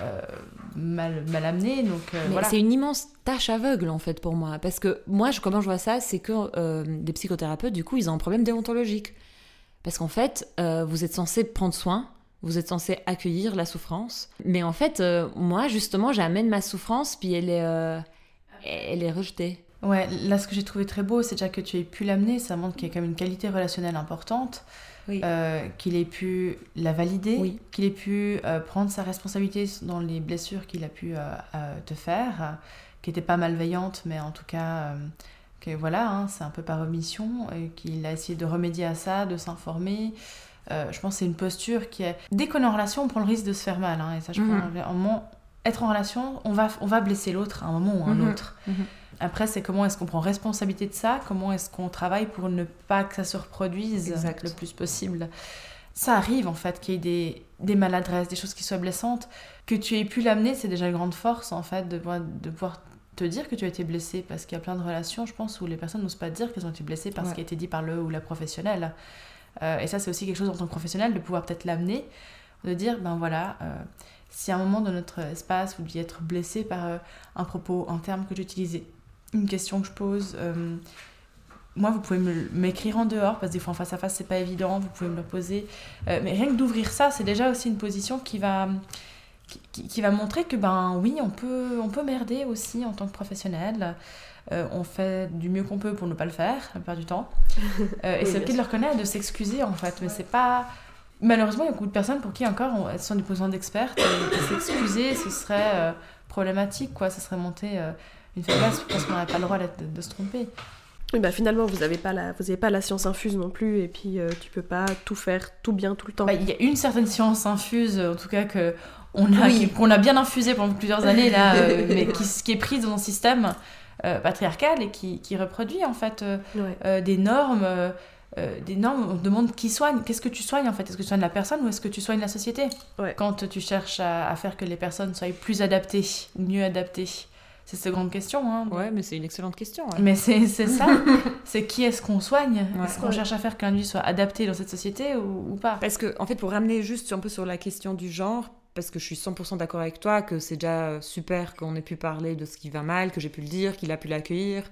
euh, mal, mal amené donc euh, Mais voilà c'est une immense tâche aveugle en fait pour moi. Parce que moi, je, comment je vois ça, c'est que euh, des psychothérapeutes, du coup, ils ont un problème déontologique. Parce qu'en fait, vous êtes censé prendre soin, vous êtes censé accueillir la souffrance. Mais en fait, euh, moi, justement, j'amène ma souffrance, puis elle est, euh, elle est rejetée. Ouais, là ce que j'ai trouvé très beau, c'est déjà que tu aies pu l'amener, ça montre qu'il y a quand même une qualité relationnelle importante, Oui. euh, qu'il ait pu la valider, Oui. qu'il ait pu euh, prendre sa responsabilité dans les blessures qu'il a pu euh, te faire, qui n'étaient pas malveillantes, mais en tout cas, que voilà, hein, c'est un peu par omission, et qu'il a essayé de remédier à ça, de s'informer. Euh, je pense que c'est une posture qui est... Dès qu'on est en relation, on prend le risque de se faire mal, hein, et ça je Mhm. pense, un moment, être en relation, on va, on va blesser l'autre à un moment ou à un Mhm. autre. Mhm. Après, c'est comment est-ce qu'on prend responsabilité de ça, comment est-ce qu'on travaille pour ne pas que ça se reproduise Exact. le plus possible. Ça arrive en fait qu'il y ait des, des maladresses, des choses qui soient blessantes. Que tu aies pu l'amener, c'est déjà une grande force en fait de, pouvoir- de pouvoir te dire que tu as été blessé parce qu'il y a plein de relations, je pense, où les personnes n'osent pas dire qu'elles ont été blessées parce Ouais. qu'il a été dit par le ou la professionnelle. Euh, et ça, c'est aussi quelque chose en tant que professionnel de pouvoir peut-être l'amener, de dire ben voilà, euh, si à un moment de notre espace vous deviez être blessé par euh, un propos, un terme que j'utilisais, une question que je pose. moi, vous pouvez m'écrire en dehors, parce que des fois en face à face, c'est pas évident, vous pouvez me le poser. Mais rien que d'ouvrir ça, c'est déjà aussi une position qui va, va montrer que, ben oui, on peut, on peut merder aussi en tant que professionnel. Euh, on fait du mieux qu'on peut pour ne pas le faire, la plupart du temps. [laughs] Euh, et Oui, c'est ok de le reconnaître, de s'excuser en fait, mais c'est pas. Malheureusement, il y a beaucoup de personnes pour qui encore on- elles sont des positions d'expertes et, et s'excuser, ce serait euh, problématique, quoi. Ça serait monter une faiblesse parce qu'on n'aurait pas le droit de, de se tromper. Bah finalement, vous n'avez pas, la... vous avez pas la science infuse non plus, et puis tu peux pas tout faire tout bien tout le temps. Bah, Il y a une certaine science infuse, en tout cas que on a, Oui. qu'on a bien infusée pendant plusieurs années là, [laughs] mais qui, qui est prise dans un système euh, patriarcal et qui, qui reproduit en fait euh, Ouais. euh, des normes. euh, euh, des normes, on demande qui soigne, qu'est-ce que tu soignes en fait? Est-ce que tu soignes la personne ou est-ce que tu soignes la société? Ouais. Quand tu cherches à, à faire que les personnes soient plus adaptées ou mieux adaptées C'est cette grande question. Hein. Ouais, mais c'est une excellente question. ouais. Mais c'est c'est ça, [laughs] c'est qui est-ce qu'on soigne? Ouais. Est-ce qu'on Ouais. cherche à faire que l'individu soit adapté dans cette société ou, ou pas? Parce que, en fait, pour ramener juste un peu sur la question du genre, parce que je suis 100% d'accord avec toi, que c'est déjà super qu'on ait pu parler de ce qui va mal, que j'ai pu le dire, qu'il a pu l'accueillir.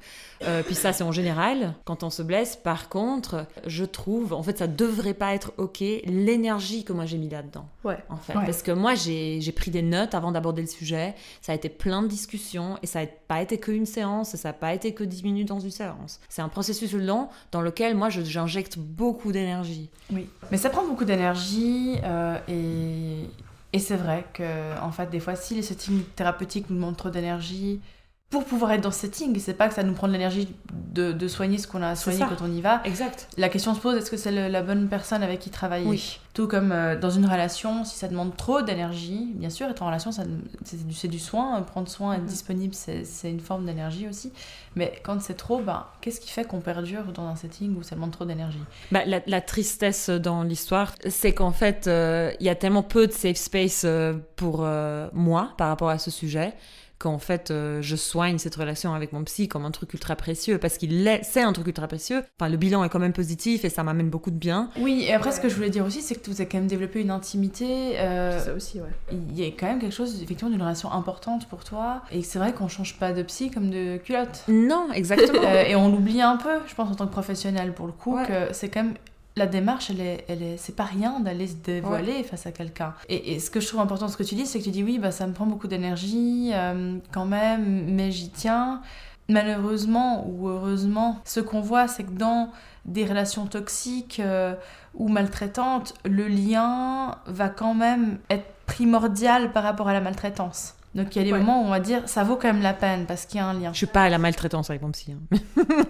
Euh, puis ça, c'est en général, quand on se blesse. Par contre, je trouve, en fait, ça devrait pas être OK, l'énergie que moi j'ai mis là-dedans. Ouais. En fait. Ouais. Parce que moi, j'ai pris des notes avant d'aborder le sujet. Ça a été plein de discussions et ça n'a pas été qu'une séance, et ça n'a pas été que 10 minutes dans une séance. C'est un processus long dans lequel moi, je- j'injecte beaucoup d'énergie. Oui, mais ça prend beaucoup d'énergie euh, et, et c'est vrai que en fait des fois si les settings thérapeutiques nous demandent trop d'énergie pour pouvoir être dans ce setting, c'est pas que ça nous prend de l'énergie de, de soigner ce qu'on a à C'est soigner ça. quand on y va. Exact. La question se pose est-ce que c'est la bonne personne avec qui travailler Oui. Tout comme euh, dans une relation, si ça demande trop d'énergie, bien sûr, être en relation, c'est du, soin, euh, prendre soin, être Mhm. disponible, c'est une forme d'énergie aussi. Mais quand c'est trop, ben, qu'est-ce qui fait qu'on perdure dans un setting où ça demande trop d'énergie? Bah, la, la tristesse dans l'histoire, c'est qu'en fait, euh, il y a tellement peu de safe space euh, pour euh, moi par rapport à ce sujet qu'en fait, euh, je soigne cette relation avec mon psy comme un truc ultra précieux parce qu'il est, c'est un truc ultra précieux. Enfin, le bilan est quand même positif et ça m'amène beaucoup de bien. Oui, et après, ce que je voulais dire aussi, c'est que vous avez quand même développé une intimité. euh, C'est ça aussi, ouais. il y a quand même quelque chose, effectivement, d'une relation importante pour toi. Et c'est vrai qu'on change pas de psy comme de culotte. Non, exactement. [laughs] Euh, et on l'oublie un peu, je pense, en tant que professionnel, pour le coup, Ouais. que c'est quand même. La démarche, elle est, elle est, c'est pas rien d'aller se dévoiler face à quelqu'un. Et, et ce que je trouve important, ce que tu dis, c'est que tu dis oui, bah ça me prend beaucoup d'énergie, euh, quand même, mais j'y tiens. Malheureusement ou heureusement, ce qu'on voit, c'est que dans des relations toxiques euh, ou maltraitantes, le lien va quand même être primordial par rapport à la maltraitance. Donc il y a des Ouais. moments où on va dire ça vaut quand même la peine parce qu'il y a un lien. Je suis pas à la maltraitance avec mon psy. hein.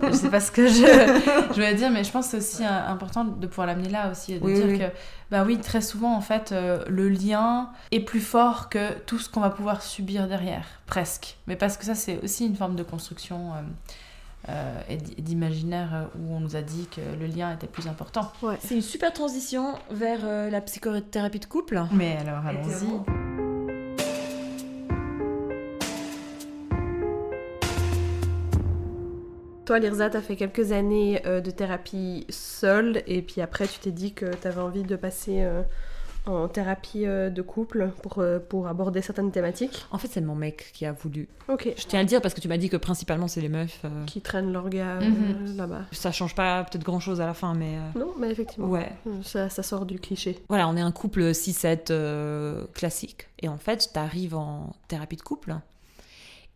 je sais pas ce que je, [laughs] je voulais dire, mais je pense que c'est aussi euh, important de pouvoir l'amener là aussi, de Oui, dire oui. que, bah oui, très souvent, en fait, euh, le lien est plus fort que tout ce qu'on va pouvoir subir derrière, presque. Mais parce que ça, c'est aussi une forme de construction euh, euh, et d'imaginaire où on nous a dit que le lien était plus important. Ouais. C'est une super transition vers euh, la psychothérapie de couple. Mais alors, allons-y. Toi, Lirza, t'as fait quelques années euh, de thérapie seule, et puis après, tu t'es dit que t'avais envie de passer euh, en thérapie euh, de couple pour, euh, pour aborder certaines thématiques. En fait, c'est mon mec qui a voulu. Ok. Je tiens à le dire parce que tu m'as dit que principalement c'est les meufs. euh, Qui traînent leur gars Mhm. euh, là-bas. Ça change pas peut-être grand chose à la fin, mais. euh, Non, mais effectivement. Ouais. Euh, Ça, ça sort du cliché. Voilà, on est un couple 6-7 euh, classique. Et en fait, t'arrives en thérapie de couple.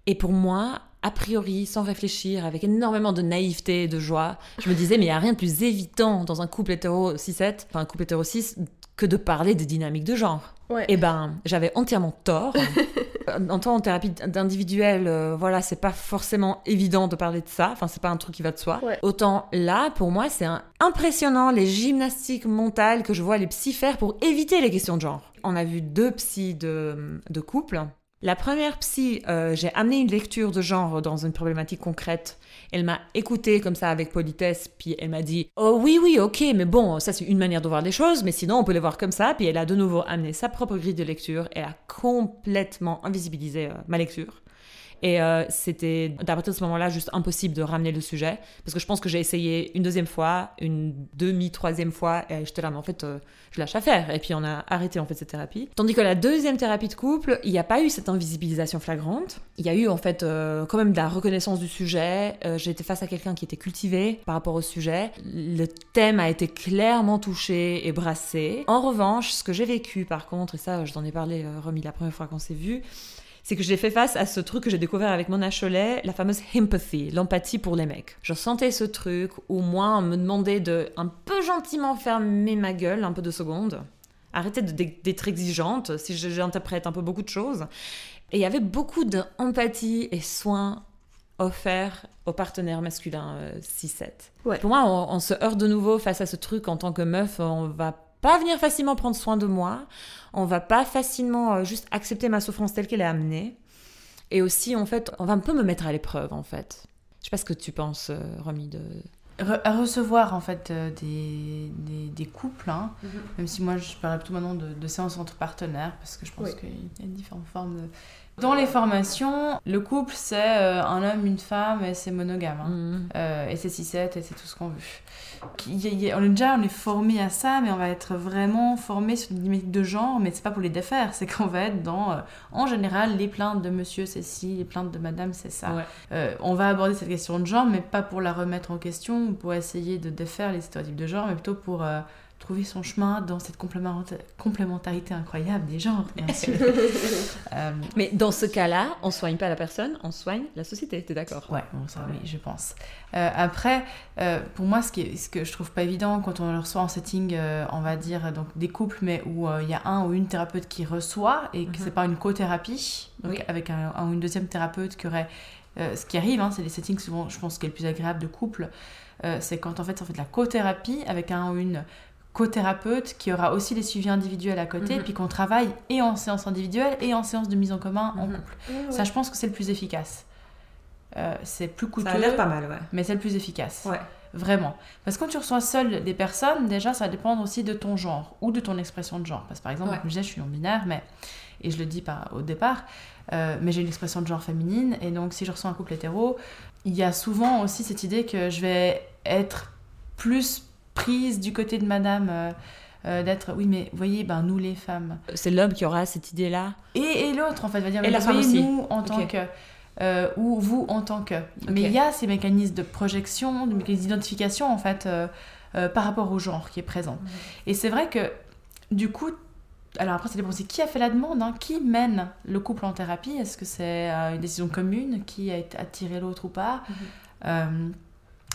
Et pour moi, a priori, sans réfléchir, avec énormément de naïveté et de joie, je me disais, mais il n'y a rien de plus évitant dans un couple hétéro 6-7, enfin un couple hétéro 6, que de parler des dynamiques de genre. Ouais. Eh ben, j'avais entièrement tort. [laughs] en tant en thérapie d'individuel, euh, voilà, c'est pas forcément évident de parler de ça. Enfin, c'est pas un truc qui va de soi. Ouais. Autant là, pour moi, c'est un- impressionnant les gymnastiques mentales que je vois les psys faire pour éviter les questions de genre. On a vu deux psys de, de couple. La première psy, euh, j'ai amené une lecture de genre dans une problématique concrète. Elle m'a écouté comme ça avec politesse, puis elle m'a dit Oh oui, oui, ok, mais bon, ça c'est une manière de voir les choses, mais sinon on peut les voir comme ça. Puis elle a de nouveau amené sa propre grille de lecture. Elle a complètement invisibilisé euh, ma lecture. Et euh, c'était à partir de ce moment-là juste impossible de ramener le sujet parce que je pense que j'ai essayé une deuxième fois, une demi, troisième fois et j'étais là mais en fait euh, je lâche à faire et puis on a arrêté en fait cette thérapie. Tandis que la deuxième thérapie de couple, il n'y a pas eu cette invisibilisation flagrante. Il y a eu en fait euh, quand même de la reconnaissance du sujet. Été face à quelqu'un qui était cultivé par rapport au sujet. Le thème a été clairement touché et brassé. En revanche, ce que j'ai vécu par contre, et ça je t'en ai parlé Romy la première fois qu'on s'est vu, c'est que j'ai fait face à ce truc que j'ai découvert avec Mona Cholet, la fameuse empathy, l'empathie pour les mecs. Je sentais ce truc où moi, on me demandait de un peu gentiment fermer ma gueule, un peu de secondes, arrêter d'être exigeante si j'interprète un peu beaucoup de choses. Et il y avait beaucoup d'empathie et soins offerts aux partenaires masculins euh, 6-7. Ouais. Pour moi, on, on se heurte de nouveau face à ce truc en tant que meuf, on va pas venir facilement prendre soin de moi, on va pas facilement euh, juste accepter ma souffrance telle qu'elle est amenée. Et aussi, en fait, on va un peu me mettre à l'épreuve, en fait. Je sais pas ce que tu penses, euh, Romy, de... Re- à recevoir en fait euh, des, des, des couples, hein, Mhm. même si moi je parle plutôt maintenant de, de séances entre partenaires, parce que je pense Oui. qu'il y a différentes formes de... Dans les formations, le couple c'est euh, un homme, une femme et c'est monogame. hein. Mm. Euh, et c'est 6-7 et c'est tout ce qu'on veut. On est déjà on est formé à ça, mais on va être vraiment formé sur une limite de genre, mais c'est pas pour les défaire, c'est qu'on va être dans, euh, en général, les plaintes de monsieur c'est ci, les plaintes de madame c'est ça. Ouais. Euh, on va aborder cette question de genre, mais pas pour la remettre en question, ou pour essayer de défaire les stéréotypes de genre, mais plutôt pour trouver son chemin dans cette complémenta- complémentarité incroyable des genres, bien [laughs] sûr. Euh, Mais dans ce cas-là, on soigne pas la personne, on soigne la société, t'es d'accord? Ouais, bon, ça oui, je pense. Euh, après, euh, pour moi, ce, qui est- ce que je trouve pas évident quand on le reçoit en setting, on va dire, donc des couples, mais où il y a un ou une thérapeute qui reçoit et que Mhm. c'est pas une co-thérapie, donc Oui. avec un, un ou une deuxième thérapeute qui aurait. ce qui arrive, hein, c'est les settings souvent, je pense, qui est le plus agréable de couple, c'est quand en fait on fait de la co-thérapie avec un ou une co-thérapeute qui aura aussi les suivis individuels à côté, Mhm. puis qu'on travaille et en séance individuelle et en séance de mise en commun en Mhm. couple. Ça, je pense que c'est le plus efficace. Euh, c'est plus coûteux, mal, ouais. mais c'est le plus efficace. Ouais. Vraiment. Parce que quand tu reçois seul des personnes, déjà, ça va dépendre aussi de ton genre ou de ton expression de genre. Parce que par exemple, Ouais. comme je disais, je suis non-binaire, mais, et je le dis pas au départ, euh, mais j'ai une expression de genre féminine. Et donc, si je reçois un couple hétéro, il y a souvent aussi cette idée que je vais être plus prise du côté de madame. euh, euh, d'être, oui, mais voyez, ben, nous les femmes. C'est l'homme qui aura cette idée-là. Et, et l'autre, en fait, va dire, Et mais la femme aussi. nous en tant que. euh, ou vous en tant que. Mais il y a ces mécanismes de projection, de mécanismes d'identification, en fait, euh, euh, par rapport au genre qui est présent. Et c'est vrai que, du coup, alors après, ça dépend aussi qui a fait la demande, hein, qui mène le couple en thérapie? Est-ce que c'est une décision commune, qui a attiré l'autre ou pas? Mhm.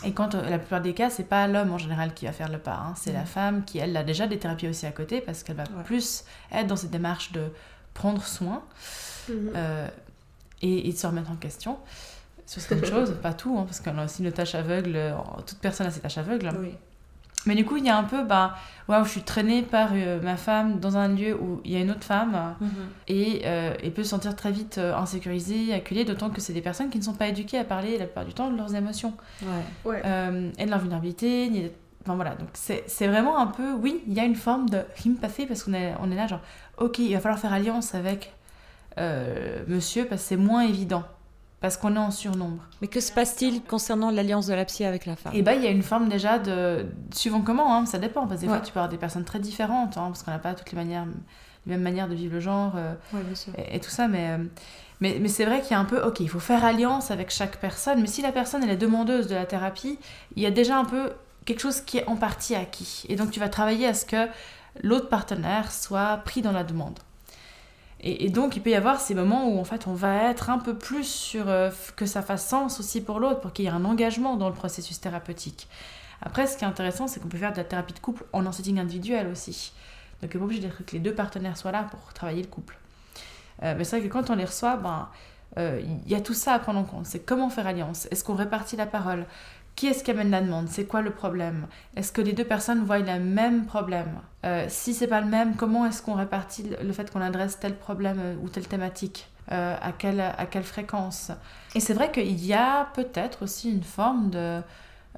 Et quand, euh, la plupart des cas, c'est pas l'homme en général qui va faire le pas, hein, c'est la Mhm. femme qui, elle, a déjà des thérapies aussi à côté parce qu'elle va Ouais. plus être dans cette démarche de prendre soin Mhm. euh, et, et de se remettre en question sur certaines choses, [laughs] pas tout, hein, parce qu'on a aussi nos tâches aveugles, toute personne a ses tâches aveugles. Oui. Mais du coup, il y a un peu, bah, waouh, je suis traînée par euh, ma femme dans un lieu où il y a une autre femme et, euh, et peut se sentir très vite euh, insécurisée, acculée, d'autant que c'est des personnes qui ne sont pas éduquées à parler la plupart du temps de leurs émotions Ouais. Ouais. euh, et de leur vulnérabilité. Ni de- Enfin voilà, donc c'est c'est vraiment un peu, oui, il y a une forme de sympathie parce qu'on est, on est là, genre, ok, il va falloir faire alliance avec euh, monsieur parce que c'est moins évident, parce qu'on est en surnombre. Mais que se passe-t-il concernant l'alliance de la psy avec la femme? Et bah, il y a une forme déjà de. Suivant comment, hein, ça dépend, parce que des Ouais. fois, tu peux avoir des personnes très différentes, hein, parce qu'on n'a pas toutes les manières, les mêmes manières de vivre le genre. euh, Ouais, bien sûr. et, et tout ça, mais, euh, mais, mais c'est vrai qu'il y a un peu, ok, il faut faire alliance avec chaque personne, mais si la personne elle est demandeuse de la thérapie, il y a déjà un peu quelque chose qui est en partie acquis. Et donc tu vas travailler à ce que l'autre partenaire soit pris dans la demande. Et, donc il peut y avoir ces moments où en fait on va être un peu plus sur euh, que ça fasse sens aussi pour l'autre, pour qu'il y ait un engagement dans le processus thérapeutique. Après, ce qui est intéressant, c'est qu'on peut faire de la thérapie de couple en un individuel aussi. Donc, on n'est pas obligé d'être que les deux partenaires soient là pour travailler le couple. Euh, mais c'est vrai que quand on les reçoit, ben, euh, il y a tout ça à prendre en compte. C'est comment faire alliance? Est-ce qu'on répartit la parole? Qui est-ce qui amène la demande? C'est quoi le problème? Est-ce que les deux personnes voient le même problème? Euh, Si c'est pas le même, comment est-ce qu'on répartit le- fait qu'on adresse tel problème euh, ou telle thématique Euh, à, quelle, à quelle fréquence? Et c'est vrai qu'il y a peut-être aussi une forme de,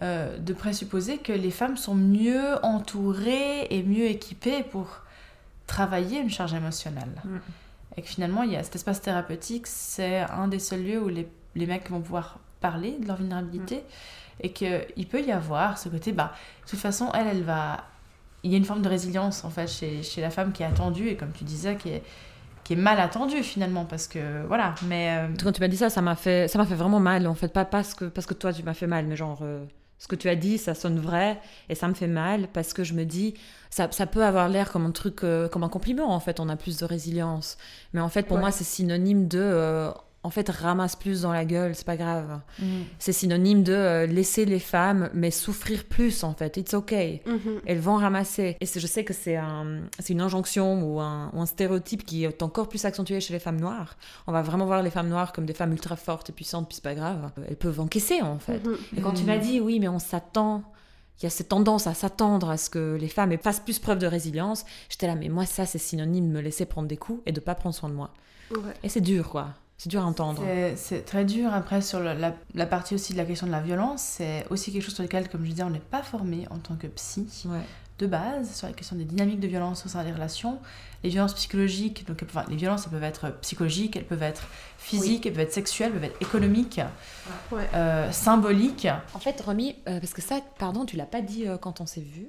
euh, de présupposer que les femmes sont mieux entourées et mieux équipées pour travailler une charge émotionnelle. Mm. Et que finalement, il y a cet espace thérapeutique, c'est un des seuls lieux où les, les mecs vont pouvoir parler de leur vulnérabilité et qu'il peut y avoir ce côté, bah, de toute façon, elle, elle va... Il y a une forme de résilience, en fait, chez, chez la femme qui est attendue et comme tu disais, qui est, qui est mal attendue, finalement, parce que, voilà, mais... euh, Quand tu m'as dit ça, ça m'a fait, ça m'a fait vraiment mal. En fait, pas parce que, parce que toi, tu m'as fait mal, mais genre, euh, ce que tu as dit, ça sonne vrai et ça me fait mal parce que je me dis, ça, ça peut avoir l'air comme un truc, euh, comme un compliment. En fait, on a plus de résilience, mais en fait, pour Ouais. moi, c'est synonyme de, en fait, ramasse plus dans la gueule, c'est pas grave. mm. C'est synonyme de euh, laisser les femmes, mais souffrir plus. En fait, it's okay. Mhm. Elles vont ramasser. Et je sais que c'est un, c'est une injonction ou un, ou un stéréotype qui est encore plus accentué chez les femmes noires. On va vraiment voir les femmes noires comme des femmes ultra fortes et puissantes, puis c'est pas grave. Elles peuvent encaisser en fait. Mhm. Et quand tu m'as dit, oui, mais on s'attend, il y a cette tendance à s'attendre à ce que les femmes fassent plus preuve de résilience, j'étais là, mais moi, ça, c'est synonyme de me laisser prendre des coups et de pas prendre soin de moi. Ouais. Et c'est dur, quoi. C'est dur à entendre. C'est- très dur. Après, sur le- la, la partie aussi de la question de la violence, c'est aussi quelque chose sur lequel, comme je disais, on n'est pas formé en tant que psy Ouais. de base, sur la question des dynamiques de violence au sein des relations. Les violences psychologiques, donc enfin, les violences, elles peuvent être psychologiques, elles peuvent être physiques, elles peuvent être sexuelles, elles peuvent être économiques, Ouais. euh, symboliques. En fait, Romy, euh, parce que ça, pardon, tu l'as pas dit euh, quand on s'est vu.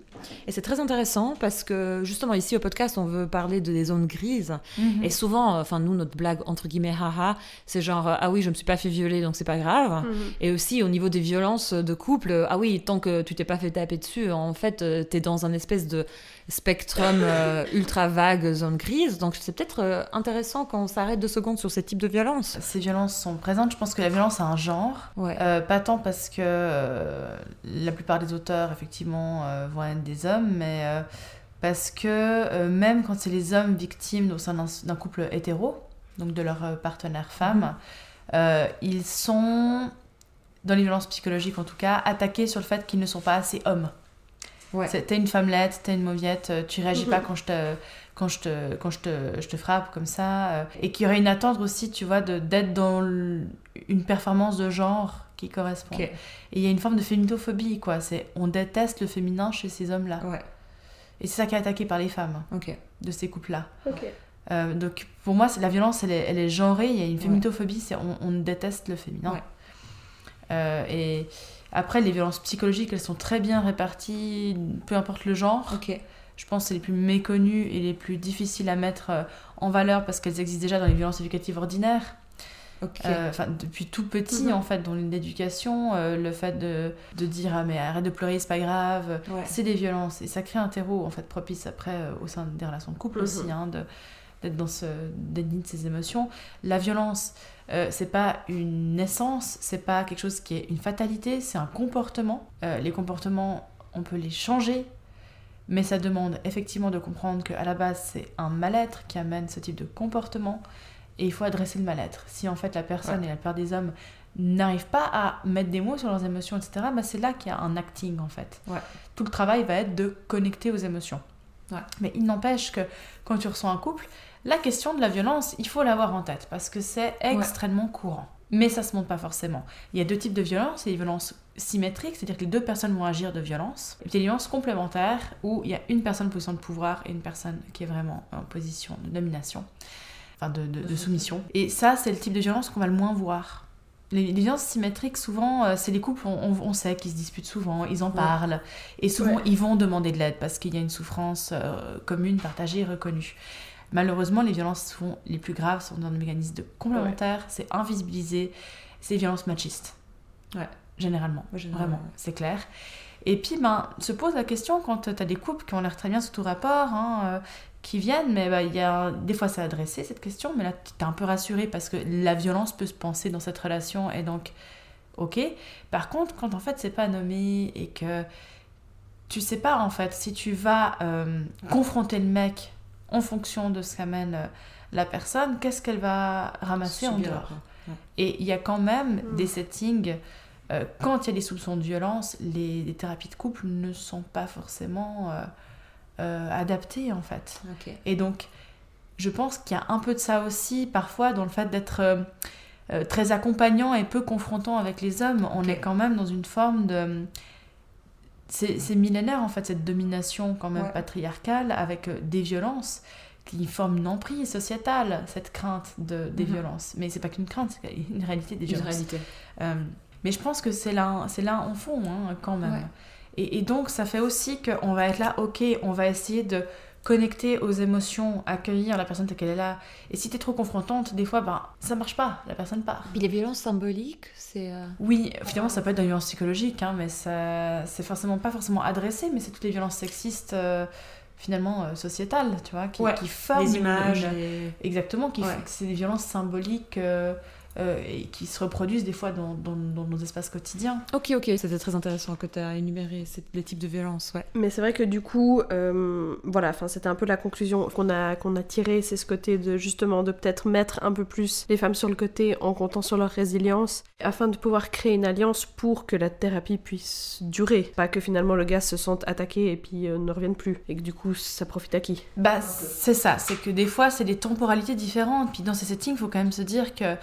Et c'est très intéressant parce que justement ici au podcast, on veut parler de des zones grises. Mhm. Et souvent, euh, enfin nous, notre blague entre guillemets, haha, c'est genre euh, ah oui, je me suis pas fait violer, donc c'est pas grave. Mhm. Et aussi au niveau des violences de couple, euh, ah oui, tant que tu t'es pas fait taper dessus, en fait, euh, t'es dans un espèce de spectrum euh, ultra vague, zone grise. Donc c'est peut-être euh, intéressant qu'on s'arrête deux secondes sur ces types de violences. Ces violences sont présentes. Je pense que la violence a un genre. Ouais. Euh, pas tant parce que euh, la plupart des auteurs, effectivement, vont être des hommes, mais parce que même quand c'est les hommes victimes au sein d'un couple hétéro, donc de leur partenaire femme, euh, ils sont, dans les violences psychologiques en tout cas, attaqués sur le fait qu'ils ne sont pas assez hommes. Ouais. T'es une femmelette, t'es une mauviette, euh, tu réagis pas quand je te quand je te quand je te, je te frappe comme ça euh, et qu'il y aurait une attente aussi tu vois de d'être dans une performance de genre qui correspond et il y a une forme de féminophobie quoi c'est on déteste le féminin chez ces hommes là Ouais. et c'est ça qui est attaqué par les femmes Ok. de ces couples là Ok. donc pour moi la violence elle est, elle est genrée il y a une Ouais. féminophobie c'est on, on déteste le féminin Ouais. Euh, et après les violences psychologiques elles sont très bien réparties peu importe le genre Ok. je pense, c'est les plus méconnues et les plus difficiles à mettre euh, en valeur parce qu'elles existent déjà dans les violences éducatives ordinaires. Euh, enfin depuis tout petit Mhm. en fait dans l'éducation euh, le fait de, de dire ah mais arrête de pleurer c'est pas grave Ouais. c'est des violences et ça crée un terreau en fait propice après euh, au sein des relations de couple Mhm. aussi hein, de d'être dans ce déni de ses émotions la violence euh, c'est pas une naissance c'est pas quelque chose qui est une fatalité c'est un comportement Euh, les comportements on peut les changer mais ça demande effectivement de comprendre qu'à la base c'est un mal-être qui amène ce type de comportement et il faut adresser le mal-être. Si en fait la personne et la plupart des hommes n'arrivent pas à mettre des mots sur leurs émotions, etc., bah, c'est là qu'il y a un acting en fait. Ouais. Tout le travail va être de connecter aux émotions. Ouais. Mais il n'empêche que quand tu ressens un couple, la question de la violence, il faut l'avoir en tête parce que c'est extrêmement courant. Mais ça se montre pas forcément. Il y a deux types de violences. Il y a les violences symétriques, c'est-à-dire que les deux personnes vont agir de violence. Et puis il y a les violences complémentaires où il y a une personne en position de pouvoir et une personne qui est vraiment en position de domination, enfin de, de- de soumission. Et ça, c'est le type de violence qu'on va le moins voir. Les, les violences symétriques, souvent, euh, c'est les couples, on, sait qu'ils se disputent souvent, ils en Ouais. parlent, et souvent Ouais. ils vont demander de l'aide parce qu'il y a une souffrance euh, commune, partagée, reconnue. Malheureusement, les violences les plus graves sont dans le mécanisme de complémentaire, c'est invisibilisé, c'est les violences machistes. Ouais. Généralement, généralement, vraiment, c'est clair. Et puis, ben, se pose la question quand tu as des couples qui ont l'air très bien sous tout rapport, hein, euh, qui viennent, mais bah, il y a, des fois c'est adressé cette question, mais là tu es un peu rassuré parce que la violence peut se penser dans cette relation et donc, ok. Par contre, quand en fait c'est pas nommé et que tu sais pas en fait si tu vas euh, confronter le mec en fonction de ce qu'amène euh, la personne, qu'est-ce qu'elle va ramasser en dehors. Ouais. Et il y a quand même Mm. des settings, euh, quand il y a des soupçons de violence, les, les thérapies de couple ne sont pas forcément euh, euh, adaptées en fait. Et donc, je pense qu'il y a un peu de ça aussi, parfois, dans le fait d'être très accompagnant et peu confrontant avec les hommes. On est quand même dans une forme de. C'est millénaire, en fait, cette domination quand même Ouais. patriarcale avec euh, des violences qui forment une emprise sociétale, cette crainte de, des Mhm. violences. Mais c'est pas qu'une crainte, c'est une réalité des Une violences. réalité. Euh, mais je pense que c'est là, c'est là en fond, hein, quand même. Ouais. Et, et donc, ça fait aussi qu'on va être là, ok, on va essayer de connecter aux émotions, accueillir la personne telle qu'elle est là. Et si t'es trop confrontante, des fois, ben, ça marche pas, la personne part. Puis les violences symboliques, c'est. euh, Oui, finalement, ça peut être de la violence psychologique, hein, mais ça, c'est forcément pas forcément adressé, mais c'est toutes les violences sexistes, euh, finalement, euh, sociétales, tu vois, qui, Ouais, qui forment les images. une- et- Exactement, qui Ouais. c'est des violences symboliques euh, et qui se reproduisent des fois dans, dans- dans nos espaces quotidiens. Ok, ok, c'était très intéressant que tu as énuméré les types de violences, ouais. Mais c'est vrai que du coup, euh, voilà, enfin c'était un peu la conclusion qu'on a qu'on a tirée, c'est ce côté de justement de peut-être mettre un peu plus les femmes sur le côté en comptant sur leur résilience, afin de pouvoir créer une alliance pour que la thérapie puisse durer, pas que finalement le gars se sente attaqué et puis euh, ne revienne plus, et que du coup ça profite à qui? Bah, c'est ça, c'est que des fois, c'est des temporalités différentes. Puis dans ces settings, il faut quand même se dire que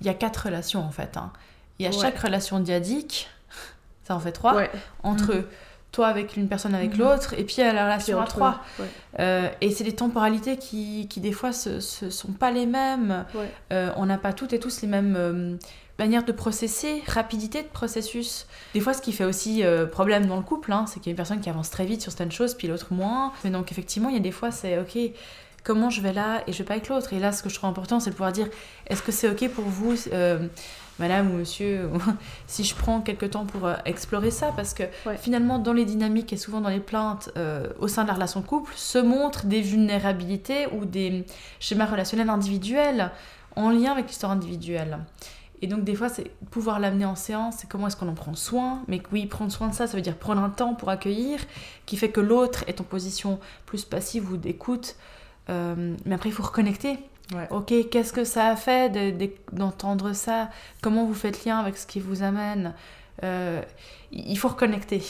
il y a quatre relations en fait. hein. Il y a Ouais. chaque relation diadique, [laughs] ça en fait trois, Ouais, entre Mhm. toi avec une personne avec Mhm. l'autre, et puis il y a la relation à trois. Ouais. Euh, et c'est des temporalités qui, qui des fois, ce, ce sont pas les mêmes. Euh, on n'a pas toutes et tous les mêmes euh, manières de processer, rapidité de processus. Des fois, ce qui fait aussi problème dans le couple, hein, c'est qu'il y a une personne qui avance très vite sur certaines choses, puis l'autre moins. Mais donc, effectivement, il y a des fois, c'est ok, comment je vais là et je vais pas avec l'autre. Et là, ce que je trouve important, c'est de pouvoir dire est-ce que c'est ok pour vous, euh, madame ou monsieur, [laughs] si je prends quelques temps pour euh, explorer ça? Parce que Ouais. finalement, dans les dynamiques et souvent dans les plaintes euh, au sein de la relation de couple, se montrent des vulnérabilités ou des schémas relationnels individuels en lien avec l'histoire individuelle. Et donc, des fois, c'est pouvoir l'amener en séance, c'est comment est-ce qu'on en prend soin? Mais oui, prendre soin de ça, ça veut dire prendre un temps pour accueillir, qui fait que l'autre est en position plus passive ou d'écoute. Euh, mais après, il faut reconnecter. Ouais. Ok, qu'est-ce que ça a fait de- de- d'entendre ça? Comment vous faites lien avec ce qui vous amène? Euh, Il faut reconnecter.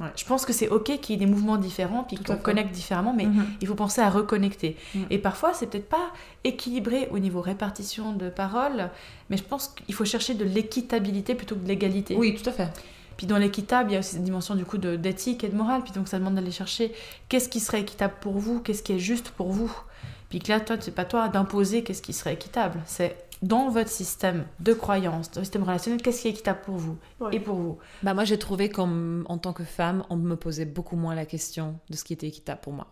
Ouais. Je pense que c'est ok qu'il y ait des mouvements différents, puis qu'on connecte différemment, mais Mhm. il faut penser à reconnecter. Mm. Et parfois, c'est peut-être pas équilibré au niveau répartition de paroles, mais je pense qu'il faut chercher de l'équitabilité plutôt que de l'égalité. Oui, tout à fait. Puis dans l'équitable, il y a aussi cette dimension du coup de- d'éthique et de morale. Puis donc ça demande d'aller chercher qu'est-ce qui serait équitable pour vous, qu'est-ce qui est juste pour vous. Puis que là, toi, c'est pas toi d'imposer qu'est-ce qui serait équitable. C'est dans votre système de croyance, dans le système relationnel, qu'est-ce qui est équitable pour vous Ouais. et pour vous Bah moi j'ai trouvé qu'en en tant que femme, on me posait beaucoup moins la question de ce qui était équitable pour moi.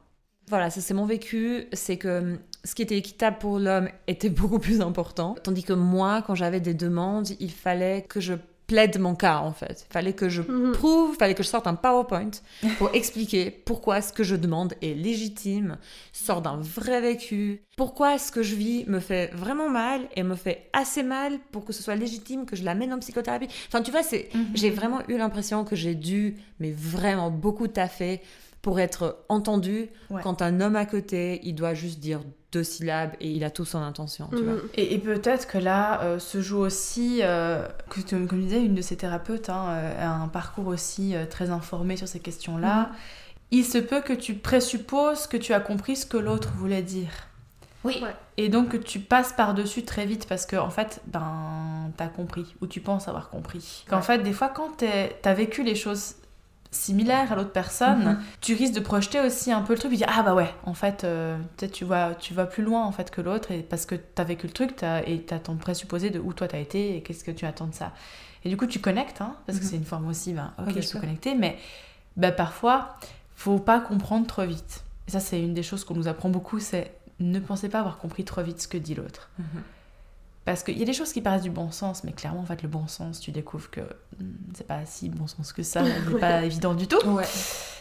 Voilà, ça c'est mon vécu, c'est que hum, ce qui était équitable pour l'homme était [laughs] beaucoup plus important, tandis que moi, quand j'avais des demandes, il fallait que je plaide mon cas en fait. Il fallait que je Mhm. prouve, il fallait que je sorte un PowerPoint pour [laughs] expliquer pourquoi ce que je demande est légitime, sort d'un vrai vécu, pourquoi ce que je vis me fait vraiment mal et me fait assez mal pour que ce soit légitime que je l'amène en psychothérapie. Enfin, tu vois, c'est j'ai vraiment eu l'impression que j'ai dû, mais vraiment beaucoup taffer pour être entendu Ouais. quand un homme à côté, il doit juste dire deux syllabes et il a tout son intention, tu vois. Mhm. Et, et peut-être que là euh, se joue aussi, euh, que tu- comme disais, une de ces thérapeutes hein, euh, a un parcours aussi euh, très informé sur ces questions-là. Il se peut que tu présupposes que tu as compris ce que l'autre voulait dire. Oui. Ouais. Et donc que tu passes par-dessus très vite parce que, en fait, ben, t'as compris, ou tu penses avoir compris. Qu'en Ouais. fait, des fois, quand t'as vécu les choses similaires à l'autre personne, Mhm. tu risques de projeter aussi un peu le truc et dire ah bah ouais en fait euh, peut-être tu vas tu vas plus loin en fait que l'autre et parce que t'as vécu le truc et t'as ton présupposé de où toi t'as été et qu'est-ce que tu attends de ça et du coup tu connectes hein, parce que Mhm. c'est une forme aussi ben ok bien je peux sûr. connecter mais ben, parfois faut pas comprendre trop vite et ça c'est une des choses qu'on nous apprend beaucoup c'est ne pensez pas avoir compris trop vite ce que dit l'autre Mhm. Parce qu'il y a des choses qui paraissent du bon sens, mais clairement, en fait, le bon sens, tu découvres que hmm, c'est pas si bon sens que ça, c'est [laughs] pas évident du tout. Ouais.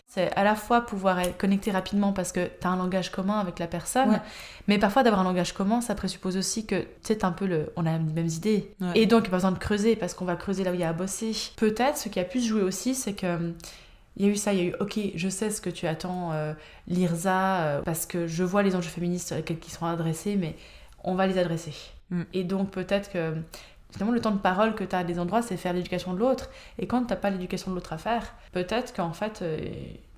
C'est à la fois pouvoir être connecté rapidement parce que tu as un langage commun avec la personne, Ouais. mais parfois d'avoir un langage commun, ça présuppose aussi que c'est un peu le. On a les mêmes idées. Ouais. Et donc, il n'y a pas besoin de creuser parce qu'on va creuser là où il y a à bosser. Peut-être ce qui a pu se jouer aussi, c'est que. hum, Il y a eu ça, il y a eu ok, je sais ce que tu attends, euh, l'IRSA, euh, parce que je vois les enjeux féministes auxquels qui seront adressés, mais on va les adresser. Mm. Et donc peut-être que finalement le temps de parole que tu as à des endroits, c'est faire l'éducation de l'autre. Et quand tu n'as pas l'éducation de l'autre à faire, peut-être qu'en fait, euh,